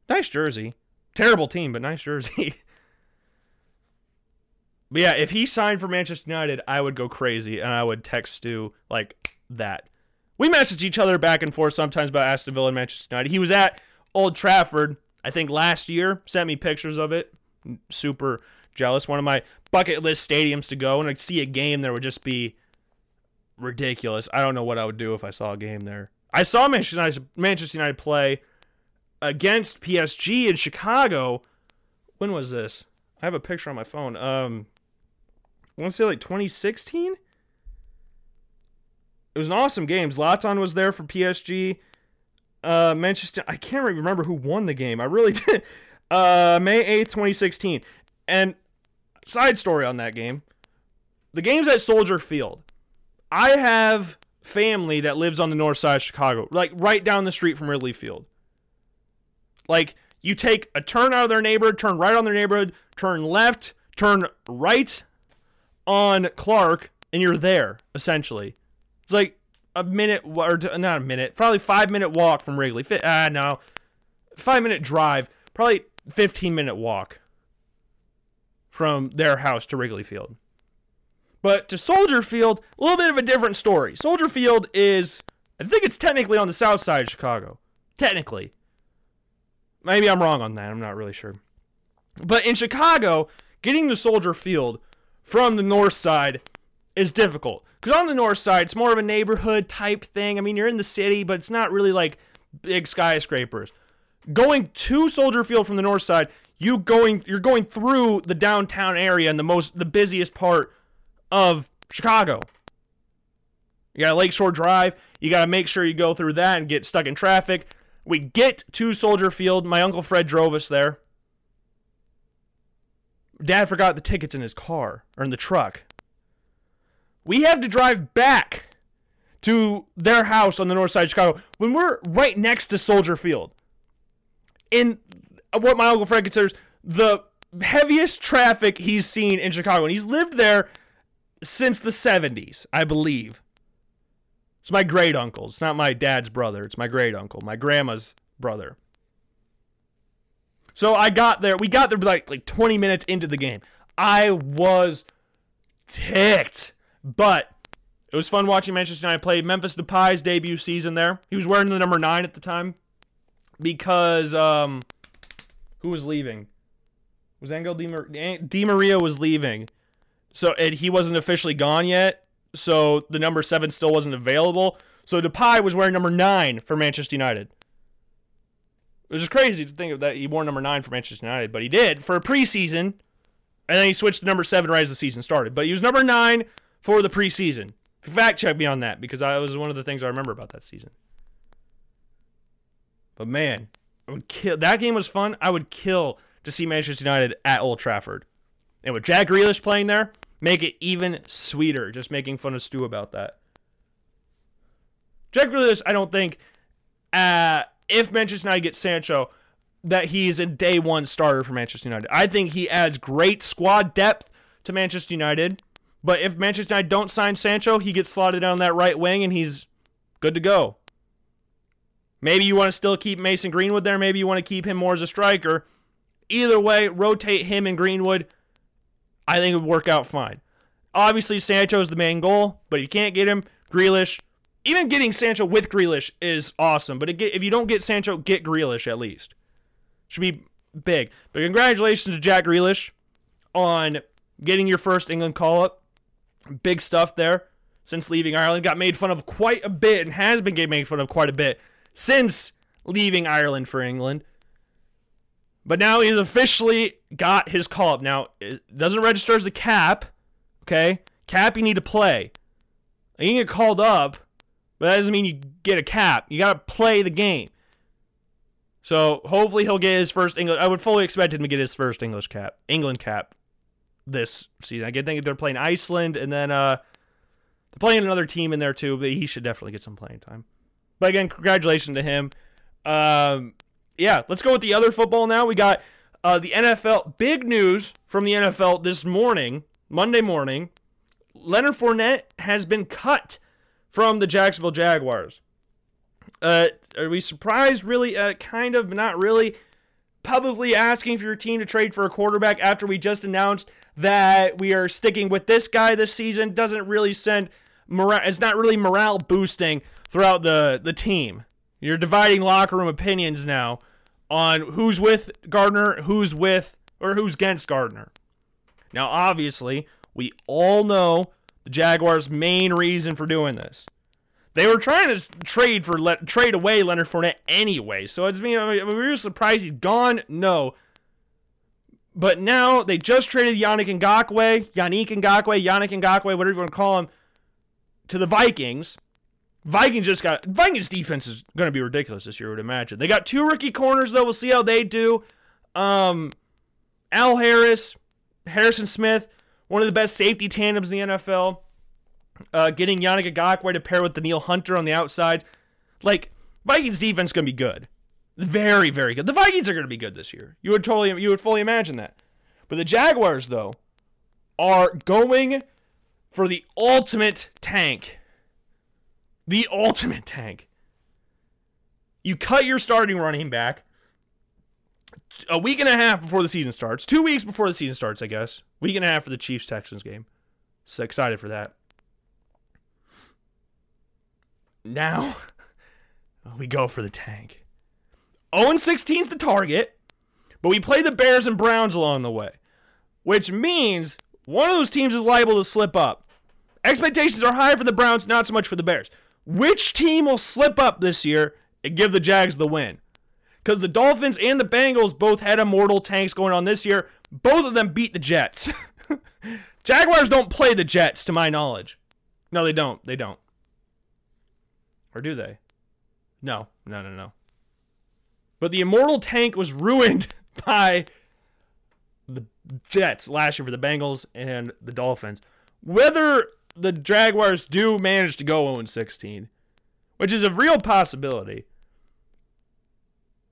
Nice jersey, terrible team, but nice jersey. but yeah, if he signed for Manchester United, I would go crazy, and I would text Stu like that. We message each other back and forth sometimes about Aston Villa and Manchester United. He was at Old Trafford, I think last year, sent me pictures of it. Super jealous. One of my bucket list stadiums to go, and I'd see a game there would just be ridiculous. I don't know what I would do if I saw a game there. I saw Manchester United, Manchester United play against PSG in Chicago. When was this? I have a picture on my phone. Um, I want to say like 2016. It was an awesome game. Zlatan was there for PSG. Uh, Manchester. I can't remember who won the game. I really did. Uh, May 8th, 2016. And side story on that game the game's at Soldier Field. I have family that lives on the north side of Chicago, like right down the street from Wrigley Field. Like, you take a turn out of their neighborhood, turn right on their neighborhood, turn left, turn right on Clark, and you're there, essentially. It's like a minute, or not a minute, probably five minute walk from Wrigley. Ah, uh, no. Five minute drive, probably 15 minute walk from their house to Wrigley Field. But to Soldier Field, a little bit of a different story. Soldier Field is, I think it's technically on the south side of Chicago. Technically. Maybe I'm wrong on that. I'm not really sure. But in Chicago, getting to Soldier Field from the north side is difficult. Because on the north side, it's more of a neighborhood type thing. I mean, you're in the city, but it's not really like big skyscrapers. Going to Soldier Field from the north side, you going you're going through the downtown area and the most the busiest part of Chicago. You got Lakeshore Drive. You got to make sure you go through that and get stuck in traffic. We get to Soldier Field. My uncle Fred drove us there. Dad forgot the tickets in his car or in the truck. We have to drive back to their house on the north side of Chicago when we're right next to Soldier Field. In what my uncle Frank considers the heaviest traffic he's seen in Chicago. And he's lived there since the 70s, I believe. It's my great uncle. It's not my dad's brother. It's my great uncle, my grandma's brother. So I got there. We got there like like 20 minutes into the game. I was ticked, but it was fun watching Manchester United play. Memphis Depay's debut season there. He was wearing the number nine at the time because um, who was leaving? Was Angel Di, Mar- Di Maria was leaving, so and he wasn't officially gone yet. So the number seven still wasn't available. So Depay was wearing number nine for Manchester United. It was crazy to think of that he wore number nine for Manchester United, but he did for a preseason, and then he switched to number seven right as the season started. But he was number nine for the preseason. Fact check me on that because that was one of the things I remember about that season. But man, I would kill. That game was fun. I would kill to see Manchester United at Old Trafford, and with Jack Grealish playing there, make it even sweeter. Just making fun of Stu about that. Jack Grealish, I don't think, uh, if Manchester United gets Sancho, that he's a day one starter for Manchester United. I think he adds great squad depth to Manchester United. But if Manchester United don't sign Sancho, he gets slotted down that right wing and he's good to go. Maybe you want to still keep Mason Greenwood there. Maybe you want to keep him more as a striker. Either way, rotate him and Greenwood. I think it would work out fine. Obviously, Sancho is the main goal, but you can't get him, Grealish. Even getting Sancho with Grealish is awesome, but if you don't get Sancho, get Grealish at least. Should be big. But congratulations to Jack Grealish on getting your first England call up. Big stuff there since leaving Ireland. Got made fun of quite a bit and has been getting made fun of quite a bit since leaving Ireland for England. But now he's officially got his call up. Now, it doesn't register as a cap. Okay? Cap, you need to play. You can get called up, but that doesn't mean you get a cap. You got to play the game. So hopefully he'll get his first English. I would fully expect him to get his first English cap, England cap, this season. I get think they're playing Iceland, and then uh, they're playing another team in there too. But he should definitely get some playing time. But again, congratulations to him. Um, yeah, let's go with the other football now. We got uh, the NFL. Big news from the NFL this morning, Monday morning. Leonard Fournette has been cut from the Jacksonville Jaguars. Uh, are we surprised? Really, uh, kind of, not really. Publicly asking for your team to trade for a quarterback after we just announced that we are sticking with this guy this season doesn't really send morale. It's not really morale boosting throughout the the team. You're dividing locker room opinions now on who's with Gardner, who's with or who's against Gardner. Now, obviously, we all know the Jaguars' main reason for doing this. They were trying to trade for le- trade away Leonard Fournette anyway, so it's me. I mean, we were surprised he's gone. No, but now they just traded Yannick Ngakoue, Yannick Ngakoue, Yannick Ngakoue, whatever you want to call him, to the Vikings. Vikings just got Vikings defense is going to be ridiculous this year. I would imagine they got two rookie corners though. We'll see how they do. Um, Al Harris, Harrison Smith, one of the best safety tandems in the NFL. Uh, getting Yannick Ngakoue to pair with Danielle Hunter on the outside, like Vikings defense is going to be good, very very good. The Vikings are going to be good this year. You would totally you would fully imagine that. But the Jaguars though are going for the ultimate tank the ultimate tank. You cut your starting running back a week and a half before the season starts. Two weeks before the season starts, I guess. Week and a half for the Chiefs Texans game. So excited for that. Now we go for the tank. 0 16 is the target, but we play the Bears and Browns along the way, which means one of those teams is liable to slip up. Expectations are high for the Browns, not so much for the Bears. Which team will slip up this year and give the Jags the win? Because the Dolphins and the Bengals both had immortal tanks going on this year. Both of them beat the Jets. Jaguars don't play the Jets, to my knowledge. No, they don't. They don't. Or do they? No, no, no, no. But the immortal tank was ruined by the Jets last year for the Bengals and the Dolphins. Whether the Jaguars do manage to go 0 16, which is a real possibility.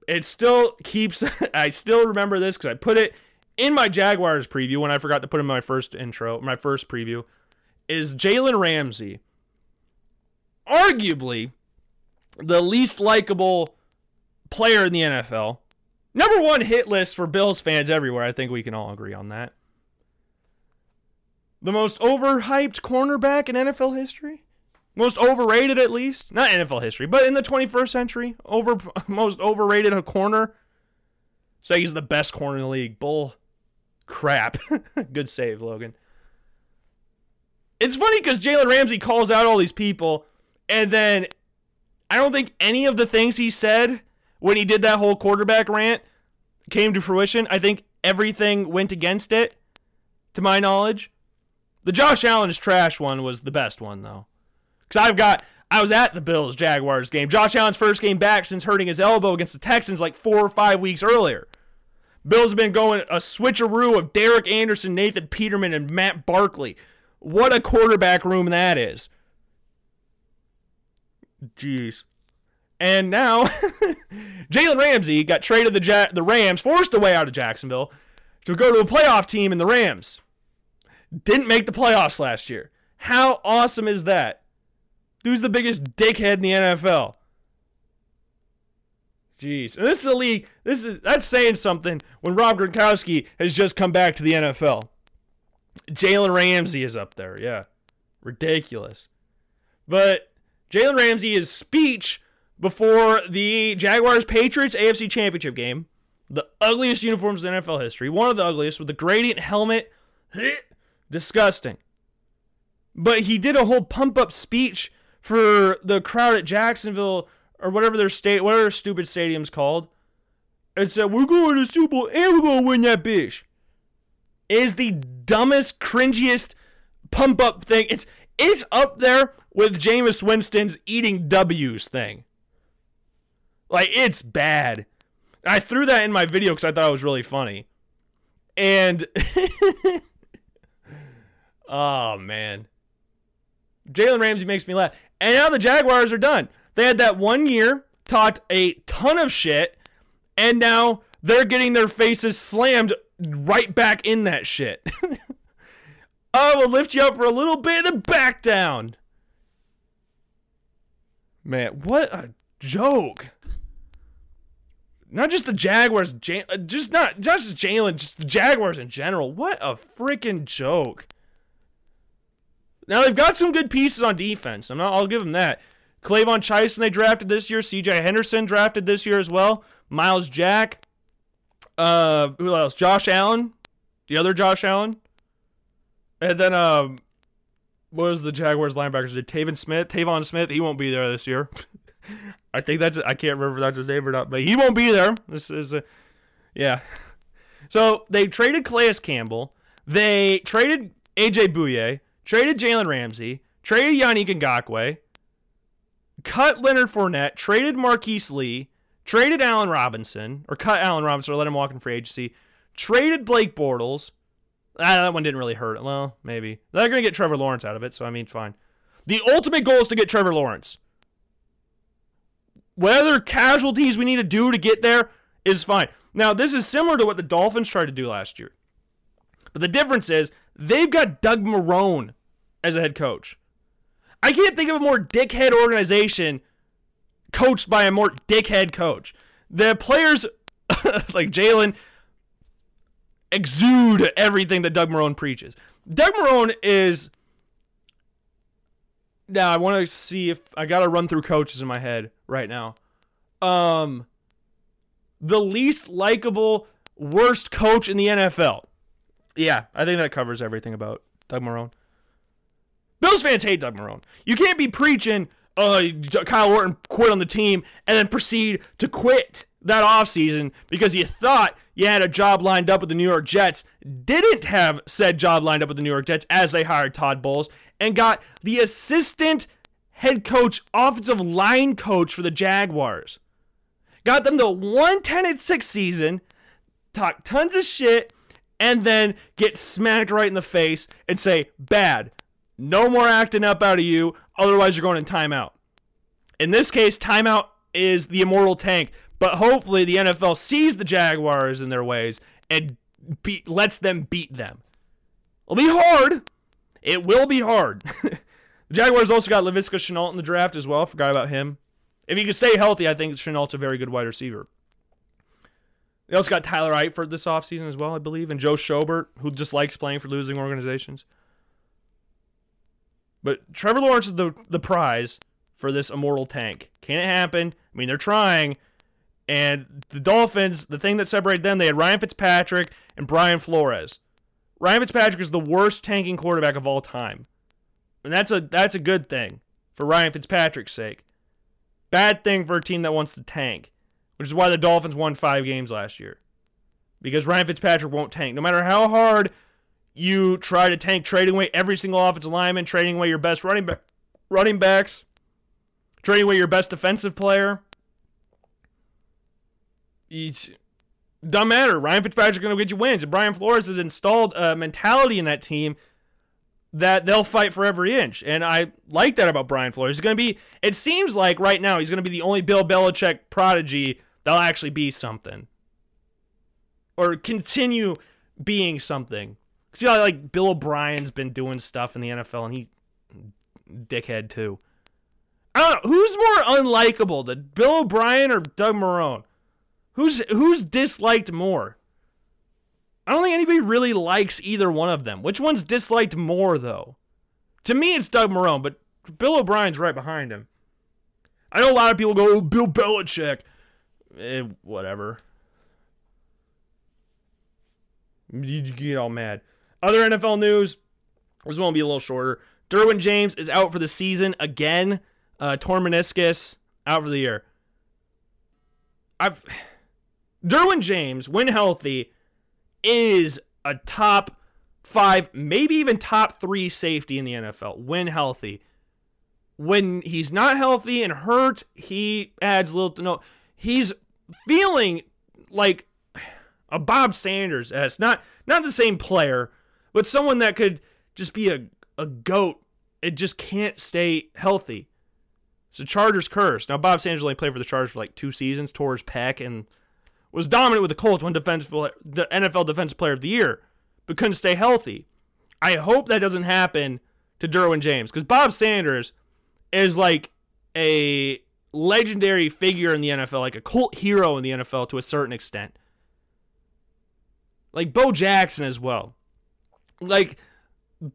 It still keeps, I still remember this because I put it in my Jaguars preview when I forgot to put in my first intro, my first preview, is Jalen Ramsey. Arguably the least likable player in the NFL. Number one hit list for Bills fans everywhere. I think we can all agree on that the most overhyped cornerback in NFL history? Most overrated, at least? Not NFL history, but in the 21st century, over most overrated a corner. Say he's the best corner in the league. Bull crap. Good save, Logan. It's funny because Jalen Ramsey calls out all these people, and then I don't think any of the things he said when he did that whole quarterback rant came to fruition. I think everything went against it, to my knowledge. The Josh Allen's trash one was the best one though, because I've got I was at the Bills Jaguars game. Josh Allen's first game back since hurting his elbow against the Texans like four or five weeks earlier. Bills have been going a switcheroo of Derek Anderson, Nathan Peterman, and Matt Barkley. What a quarterback room that is. Jeez. And now, Jalen Ramsey got traded the ja- the Rams, forced away out of Jacksonville to go to a playoff team in the Rams didn't make the playoffs last year. How awesome is that? Who's the biggest dickhead in the NFL? Jeez. And this is a league. This is that's saying something when Rob Gronkowski has just come back to the NFL. Jalen Ramsey is up there. Yeah. Ridiculous. But Jalen Ramsey's speech before the Jaguars Patriots AFC Championship game, the ugliest uniforms in NFL history, one of the ugliest with the gradient helmet Disgusting. But he did a whole pump up speech for the crowd at Jacksonville or whatever their state, whatever their stupid stadium's called. And said, We're going to Super Bowl and we're going to win that bitch. Is the dumbest, cringiest pump up thing. It's it's up there with Jameis Winston's eating W's thing. Like, it's bad. I threw that in my video because I thought it was really funny. And Oh man. Jalen Ramsey makes me laugh. And now the Jaguars are done. They had that one year, talked a ton of shit, and now they're getting their faces slammed right back in that shit. oh, we'll lift you up for a little bit and then back down. Man, what a joke. Not just the Jaguars, just not just Jalen, just the Jaguars in general. What a freaking joke. Now they've got some good pieces on defense. I'm not, I'll give them that. K'Lavon Chaisson they drafted this year. C.J. Henderson drafted this year as well. Myles Jack. Uh, who else? Josh Allen, the other Josh Allen, and then um, what was the Jaguars linebackers? Did Tavon Smith? Tavon Smith. He won't be there this year. I think that's I can't remember if that's his name or not, but he won't be there. This is a, yeah. So they traded Calais Campbell. They traded AJ Bouye, traded Jalen Ramsey, traded Yannick Ngakoue, cut Leonard Fournette, traded Marquise Lee, traded Allen Robinson, or cut Allen Robinson or let him walk in free agency, traded Blake Bortles. Ah, that one didn't really hurt. Well, maybe. They're going to get Trevor Lawrence out of it, so I mean, fine. The ultimate goal is to get Trevor Lawrence. Whatever casualties we need to do to get there is fine. Now, this is similar to what the Dolphins tried to do last year. But the difference is they've got Doug Marrone as a head coach. I can't think of a more dickhead organization coached by a more dickhead coach. The players, like Jalen, exude everything that Doug Marrone preaches. Doug Marrone is. Now I want to see if I got to run through coaches in my head right now. Um, the least likable, worst coach in the NFL. Yeah, I think that covers everything about Doug Marrone. Bills fans hate Doug Marrone. You can't be preaching, uh, Kyle Orton quit on the team and then proceed to quit that offseason because you thought you had a job lined up with the New York Jets, didn't have said job lined up with the New York Jets as they hired Todd Bowles, and got the assistant head coach, offensive line coach for the Jaguars. Got them to 110 6 season, talk tons of shit, and then get smacked right in the face and say, bad, no more acting up out of you, otherwise you're going in timeout. In this case, timeout is the immortal tank, but hopefully the NFL sees the Jaguars in their ways and be- lets them beat them. It'll be hard. It will be hard. the Jaguars also got Laviska Shenault in the draft as well. Forgot about him. If he can stay healthy, I think Shenault's a very good wide receiver. They also got Tyler Eifert this offseason as well, I believe, and Joe Schobert, who just likes playing for losing organizations. But Trevor Lawrence is the, the prize for this immortal tank. Can it happen? I mean, they're trying. And the Dolphins, the thing that separated them, they had Ryan Fitzpatrick and Brian Flores. Ryan Fitzpatrick is the worst tanking quarterback of all time. And that's a that's a good thing for Ryan Fitzpatrick's sake. Bad thing for a team that wants to tank, which is why the Dolphins won 5 games last year. Because Ryan Fitzpatrick won't tank. No matter how hard you try to tank trading away every single offensive lineman, trading away your best running back, running backs, trading away your best defensive player. It doesn't matter. Ryan Fitzpatrick going to get you wins. And Brian Flores has installed a mentality in that team that they'll fight for every inch. And I like that about Brian Flores. He's going to be, it seems like right now, he's going to be the only Bill Belichick prodigy that'll actually be something. Or continue being something. See how like Bill O'Brien's been doing stuff in the NFL and he dickhead too. I don't know who's more unlikable, the Bill O'Brien or Doug Marrone. Who's who's disliked more? I don't think anybody really likes either one of them. Which one's disliked more though? To me, it's Doug Marrone, but Bill O'Brien's right behind him. I know a lot of people go, oh, Bill Belichick. Eh, whatever. You get all mad. Other NFL news. This one will be a little shorter. Derwin James is out for the season again. Uh, torn meniscus, out for the year. I've Derwin James, when healthy, is a top five, maybe even top three safety in the NFL when healthy. When he's not healthy and hurt, he adds little to no. He's feeling like a Bob Sanders as not not the same player, but someone that could just be a, a goat. It just can't stay healthy. It's a Chargers curse. Now, Bob Sanders only played for the Chargers for like two seasons, tore his pec, and was dominant with the Colts, won defensive, the NFL Defensive Player of the Year, but couldn't stay healthy. I hope that doesn't happen to Derwin James because Bob Sanders is like a legendary figure in the NFL, like a cult hero in the NFL to a certain extent. Like Bo Jackson as well. Like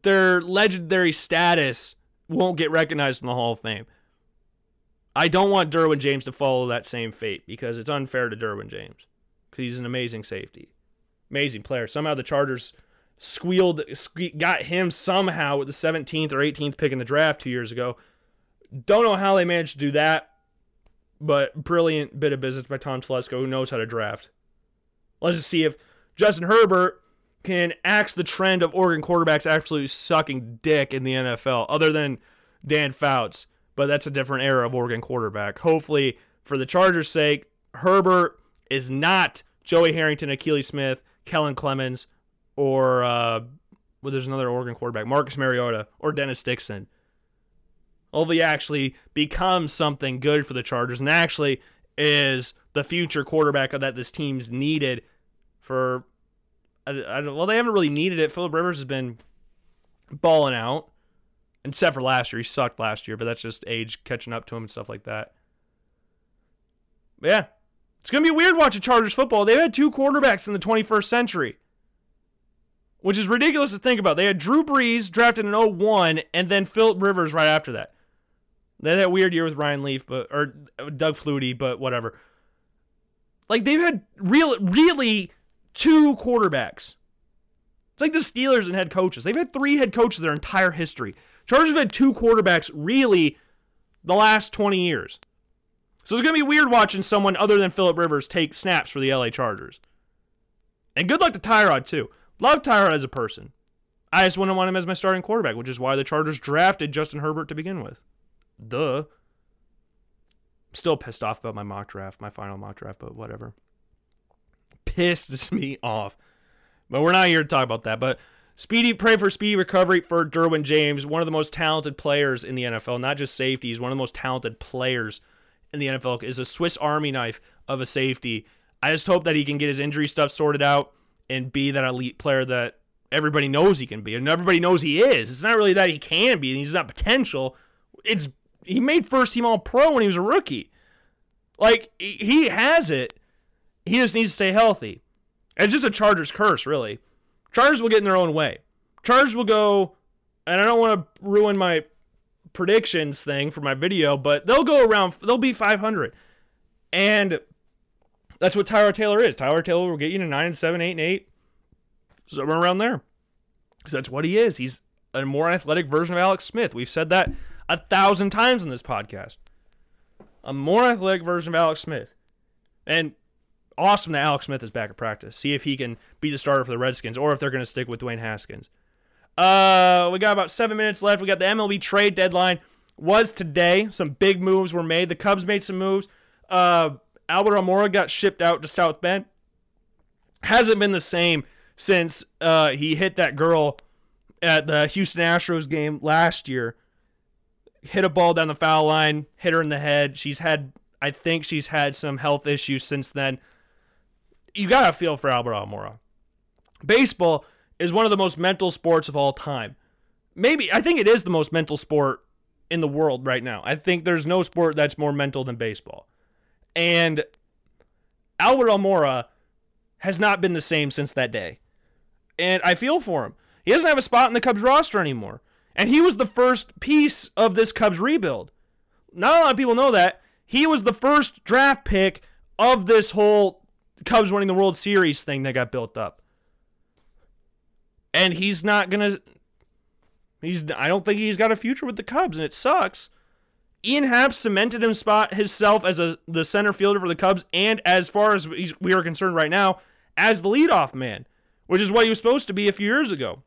their legendary status won't get recognized in the Hall of Fame. I don't want Derwin James to follow that same fate because it's unfair to Derwin James because he's an amazing safety, amazing player. Somehow the Chargers squealed, got him somehow with the 17th or 18th pick in the draft two years ago. Don't know how they managed to do that, but brilliant bit of business by Tom Telesco, who knows how to draft. Let's just see if Justin Herbert can axe the trend of Oregon quarterbacks absolutely sucking dick in the NFL, other than Dan Fouts. But that's a different era of Oregon quarterback. Hopefully, for the Chargers' sake, Herbert is not Joey Harrington, Akili Smith, Kellen Clemens, or uh, well, there's another Oregon quarterback, Marcus Mariota, or Dennis Dixon. Hopefully, actually becomes something good for the Chargers and actually is the future quarterback that this team's needed for. I, I, well, they haven't really needed it. Philip Rivers has been balling out, except for last year. He sucked last year, but that's just age catching up to him and stuff like that. But yeah, it's gonna be weird watching Chargers football. They've had two quarterbacks in the 21st century which is ridiculous to think about. They had Drew Brees drafted in 01 and then Philip Rivers right after that. They had that weird year with Ryan Leaf, but or uh, Doug Flutie, but whatever. Like they've had real, really two quarterbacks. It's like the Steelers and head coaches. They've had three head coaches their entire history. Chargers have had two quarterbacks really the last 20 years. So it's going to be weird watching someone other than Philip Rivers take snaps for the LA Chargers. And good luck to Tyrod, too. Love Tyrod as a person. I just wouldn't want him as my starting quarterback, which is why the Chargers drafted Justin Herbert to begin with. Duh. Still pissed off about my mock draft, my final mock draft, but whatever. Pissed me off. But we're not here to talk about that. But speedy, pray for speedy recovery for Derwin James, one of the most talented players in the NFL, not just safeties, one of the most talented players in the NFL, is a Swiss Army knife of a safety. I just hope that he can get his injury stuff sorted out and be that elite player that everybody knows he can be, and everybody knows he is. It's not really that he can be, he's not potential. It's he made first team All Pro when he was a rookie. Like he has it. He just needs to stay healthy. It's just a Chargers curse, really. Chargers will get in their own way. Chargers will go, and I don't want to ruin my predictions thing for my video, but they'll go around. They'll be 500, and that's what Tyrod Taylor is. Tyrod Taylor will get you to nine and seven, eight and eight, somewhere around there. Because that's what he is. He's a more athletic version of Alex Smith. We've said that a thousand times on this podcast. A more athletic version of Alex Smith. And awesome that Alex Smith is back at practice. See if he can be the starter for the Redskins or if they're going to stick with Dwayne Haskins. Uh, we got about seven minutes left. We got the MLB trade deadline was today. Some big moves were made. The Cubs made some moves. Uh, Albert Almora got shipped out to South Bend. Hasn't been the same since uh, he hit that girl at the Houston Astros game last year. Hit a ball down the foul line, hit her in the head. She's had, I think she's had some health issues since then. You gotta feel for Albert Almora. Baseball is one of the most mental sports of all time. Maybe I think it is the most mental sport in the world right now. I think there's no sport that's more mental than baseball. And Albert Almora has not been the same since that day. And I feel for him. He doesn't have a spot in the Cubs roster anymore. And he was the first piece of this Cubs rebuild. Not a lot of people know that. He was the first draft pick of this whole Cubs winning the World Series thing that got built up. And he's not going to he's I don't think he's got a future with the Cubs and it sucks. Ian Happ cemented him spot himself as a the center fielder for the Cubs, and as far as we are concerned right now, as the leadoff man, which is what he was supposed to be a few years ago.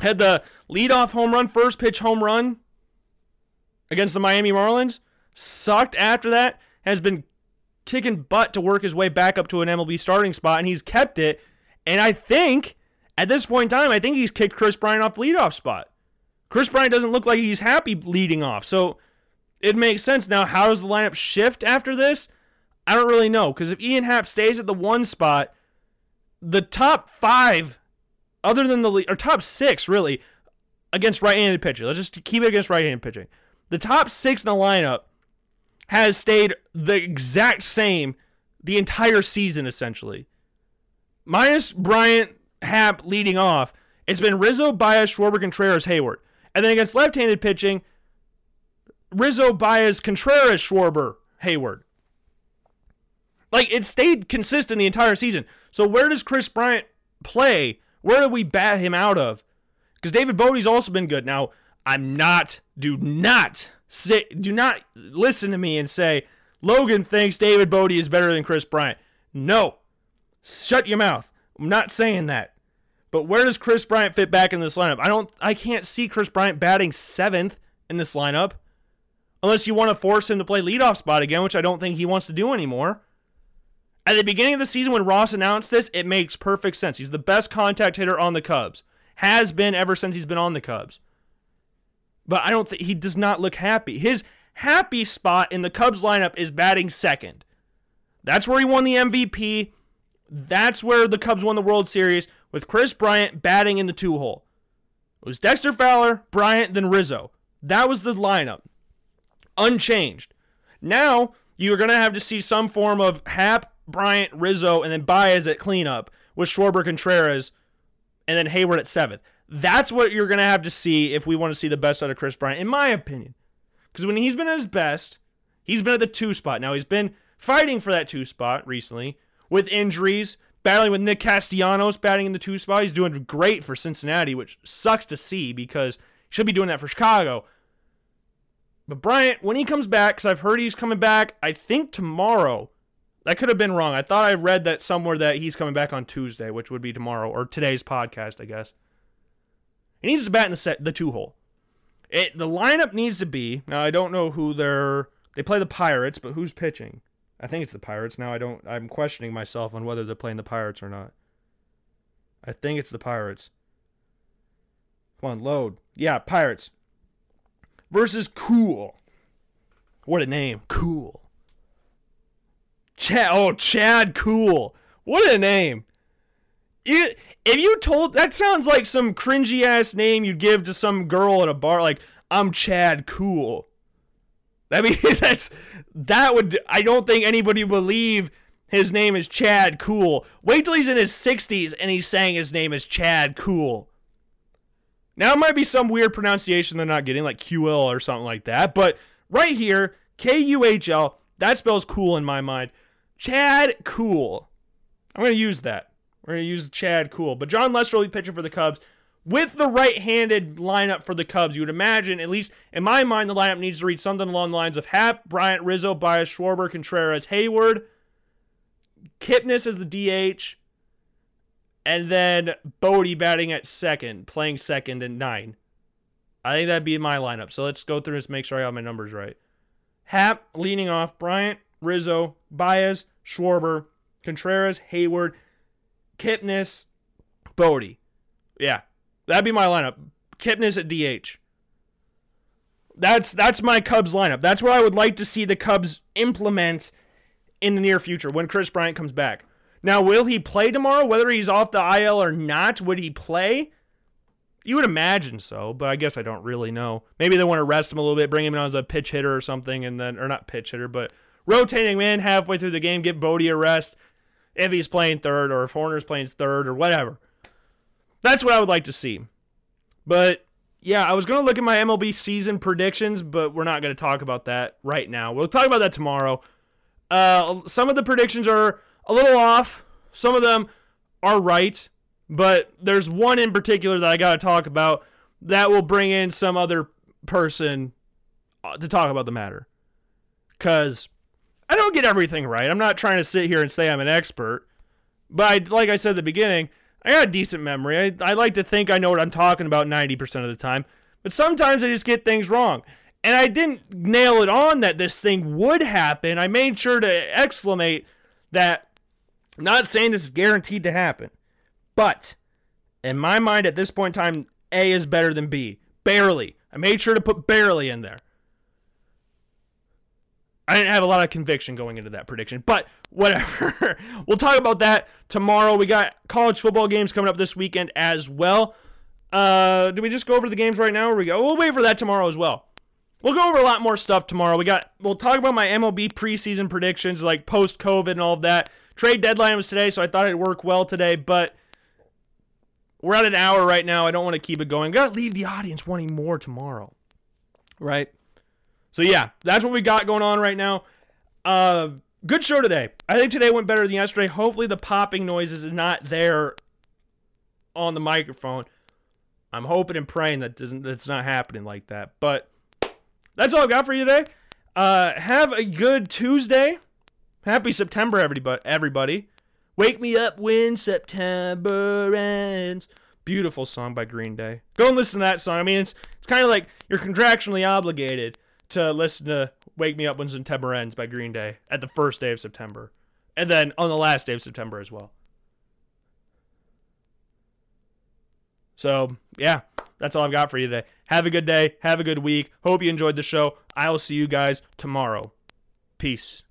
Had the leadoff home run, first pitch home run against the Miami Marlins. Sucked after that. Has been kicking butt to work his way back up to an MLB starting spot, and he's kept it. And I think At this point in time, I think he's kicked Kris Bryant off the leadoff spot. Kris Bryant doesn't look like he's happy leading off. So it makes sense. Now, how does the lineup shift after this? I don't really know. Because if Ian Happ stays at the one spot, the top five, other than the or top six really, against right-handed pitching. Let's just keep it against right-handed pitching. The top six in the lineup has stayed the exact same the entire season, essentially. Minus Bryant Happ leading off, it's been Rizzo, Baez, Schwarber, Contreras, Heyward, And then against left handed pitching, Rizzo, Baez, Contreras, Schwarber, Heyward. Like it stayed consistent the entire season. So where does Kris Bryant play? Where do we bat him out of? Because David Bote's also been good. Now, I'm not, do not say, do not listen to me and say Logan thinks David Bote is better than Kris Bryant. No. Shut your mouth. I'm not saying that. But where does Kris Bryant fit back in this lineup? I don't I can't see Kris Bryant batting 7th in this lineup. Unless you want to force him to play leadoff spot again, which I don't think he wants to do anymore. At the beginning of the season when Ross announced this, it makes perfect sense. He's the best contact hitter on the Cubs. Has been ever since he's been on the Cubs. But I don't think he does not look happy. His happy spot in the Cubs lineup is batting second. That's where he won the MVP. That's where the Cubs won the World Series with Kris Bryant batting in the two hole. It was Dexter Fowler, Bryant, then Rizzo. That was the lineup. Unchanged. Now, you're going to have to see some form of Happ, Bryant, Rizzo, and then Baez at cleanup with Schwarber Contreras and then Heyward at seventh. That's what you're going to have to see if we want to see the best out of Kris Bryant, in my opinion. Because when he's been at his best, he's been at the two spot. Now, he's been fighting for that two spot recently with injuries, battling with Nick Castellanos, batting in the two spot. He's doing great for Cincinnati, which sucks to see because he should be doing that for Chicago. But Bryant, when he comes back, because I've heard he's coming back, I think tomorrow. That could have been wrong. I thought I read that somewhere that he's coming back on Tuesday, which would be tomorrow or today's podcast, I guess. He needs to bat in the set, the two hole. It the lineup needs to be now. I don't know who they're. They play the Pirates, but who's pitching? I think it's the Pirates. Now I don't. I'm questioning myself on whether they're playing the Pirates or not. I think it's the Pirates. Come on, load. Yeah, Pirates versus Cool. What a name, Cool. Chad. Oh, Chad Cool. What a name. If you told that sounds like some cringy ass name you'd give to some girl at a bar, like I'm Chad Cool. I mean, that's that would. I don't think anybody would believe his name is Chad Cool. Wait till he's in his 60s and he's saying his name is Chad Cool. Now it might be some weird pronunciation they're not getting, like QL or something like that. But right here, K U H L, that spells cool in my mind. Chad Cool. I'm gonna use that. We're going to use Chad Cool. But Jon Lester will be pitching for the Cubs. With the right handed lineup for the Cubs, you would imagine, at least in my mind, the lineup needs to read something along the lines of Happ, Bryant, Rizzo, Baez, Schwarber, Contreras, Heyward, Kipnis as the DH, and then Bote batting at second, playing second and nine. I think that'd be my lineup. So let's go through this, make sure I have my numbers right. Happ leaning off, Bryant, Rizzo, Baez, Schwarber, Contreras, Heyward, Kipnis, Bote. Yeah, that'd be my lineup. Kipnis at DH. That's that's my Cubs lineup. That's what I would like to see the Cubs implement in the near future when Kris Bryant comes back. Now, will he play tomorrow? Whether he's off the IL or not, would he play? You would imagine so, but I guess I don't really know. Maybe they want to rest him a little bit, bring him in as a pitch hitter or something, and then or not pitch hitter, but rotating in halfway through the game, give Bote a rest, if he's playing third or if Hoerner's playing third or whatever. That's what I would like to see. But yeah, I was going to look at my MLB season predictions, but we're not going to talk about that right now. We'll talk about that tomorrow. Uh, some of the predictions are a little off, some of them are right, but there's one in particular that I got to talk about that will bring in some other person uh, to talk about the matter. Because I don't get everything right. I'm not trying to sit here and say I'm an expert. But I, like I said at the beginning, I got a decent memory. I, I like to think I know what I'm talking about 90% of the time. But sometimes I just get things wrong. And I didn't nail it on that this thing would happen. I made sure to exclamate that I'm not saying this is guaranteed to happen. But In my mind, at this point in time, A is better than B. Barely. I made sure to put barely in there. I didn't have a lot of conviction going into that prediction, but whatever. we'll talk about that tomorrow. We got college football games coming up this weekend as well. Uh, do we just go over the games right now, or we go? We'll wait for that tomorrow as well. We'll go over a lot more stuff tomorrow. We got. We'll talk about my MLB preseason predictions, like post COVID and all of that. Trade deadline was today, so I thought it'd work well today, but we're at an hour right now. I don't want to keep it going. Got to leave the audience wanting more tomorrow, right? So yeah, that's what we got going on right now. Uh, good show today. I think today went better than yesterday. Hopefully the popping noises is not there on the microphone. I'm hoping and praying that doesn't that's not happening like that. But that's all I've got for you today. Uh, have a good Tuesday. Happy September, everybody! Everybody, wake me up when September ends. Beautiful song by Green Day. Go and listen to that song. I mean, it's it's kind of like you're contractually obligated to listen to Wake Me Up When September Ends by Green Day at the first day of September. And then on the last day of September as well. So, yeah, that's all I've got for you today. Have a good day. Have a good week. Hope you enjoyed the show. I will see you guys tomorrow. Peace.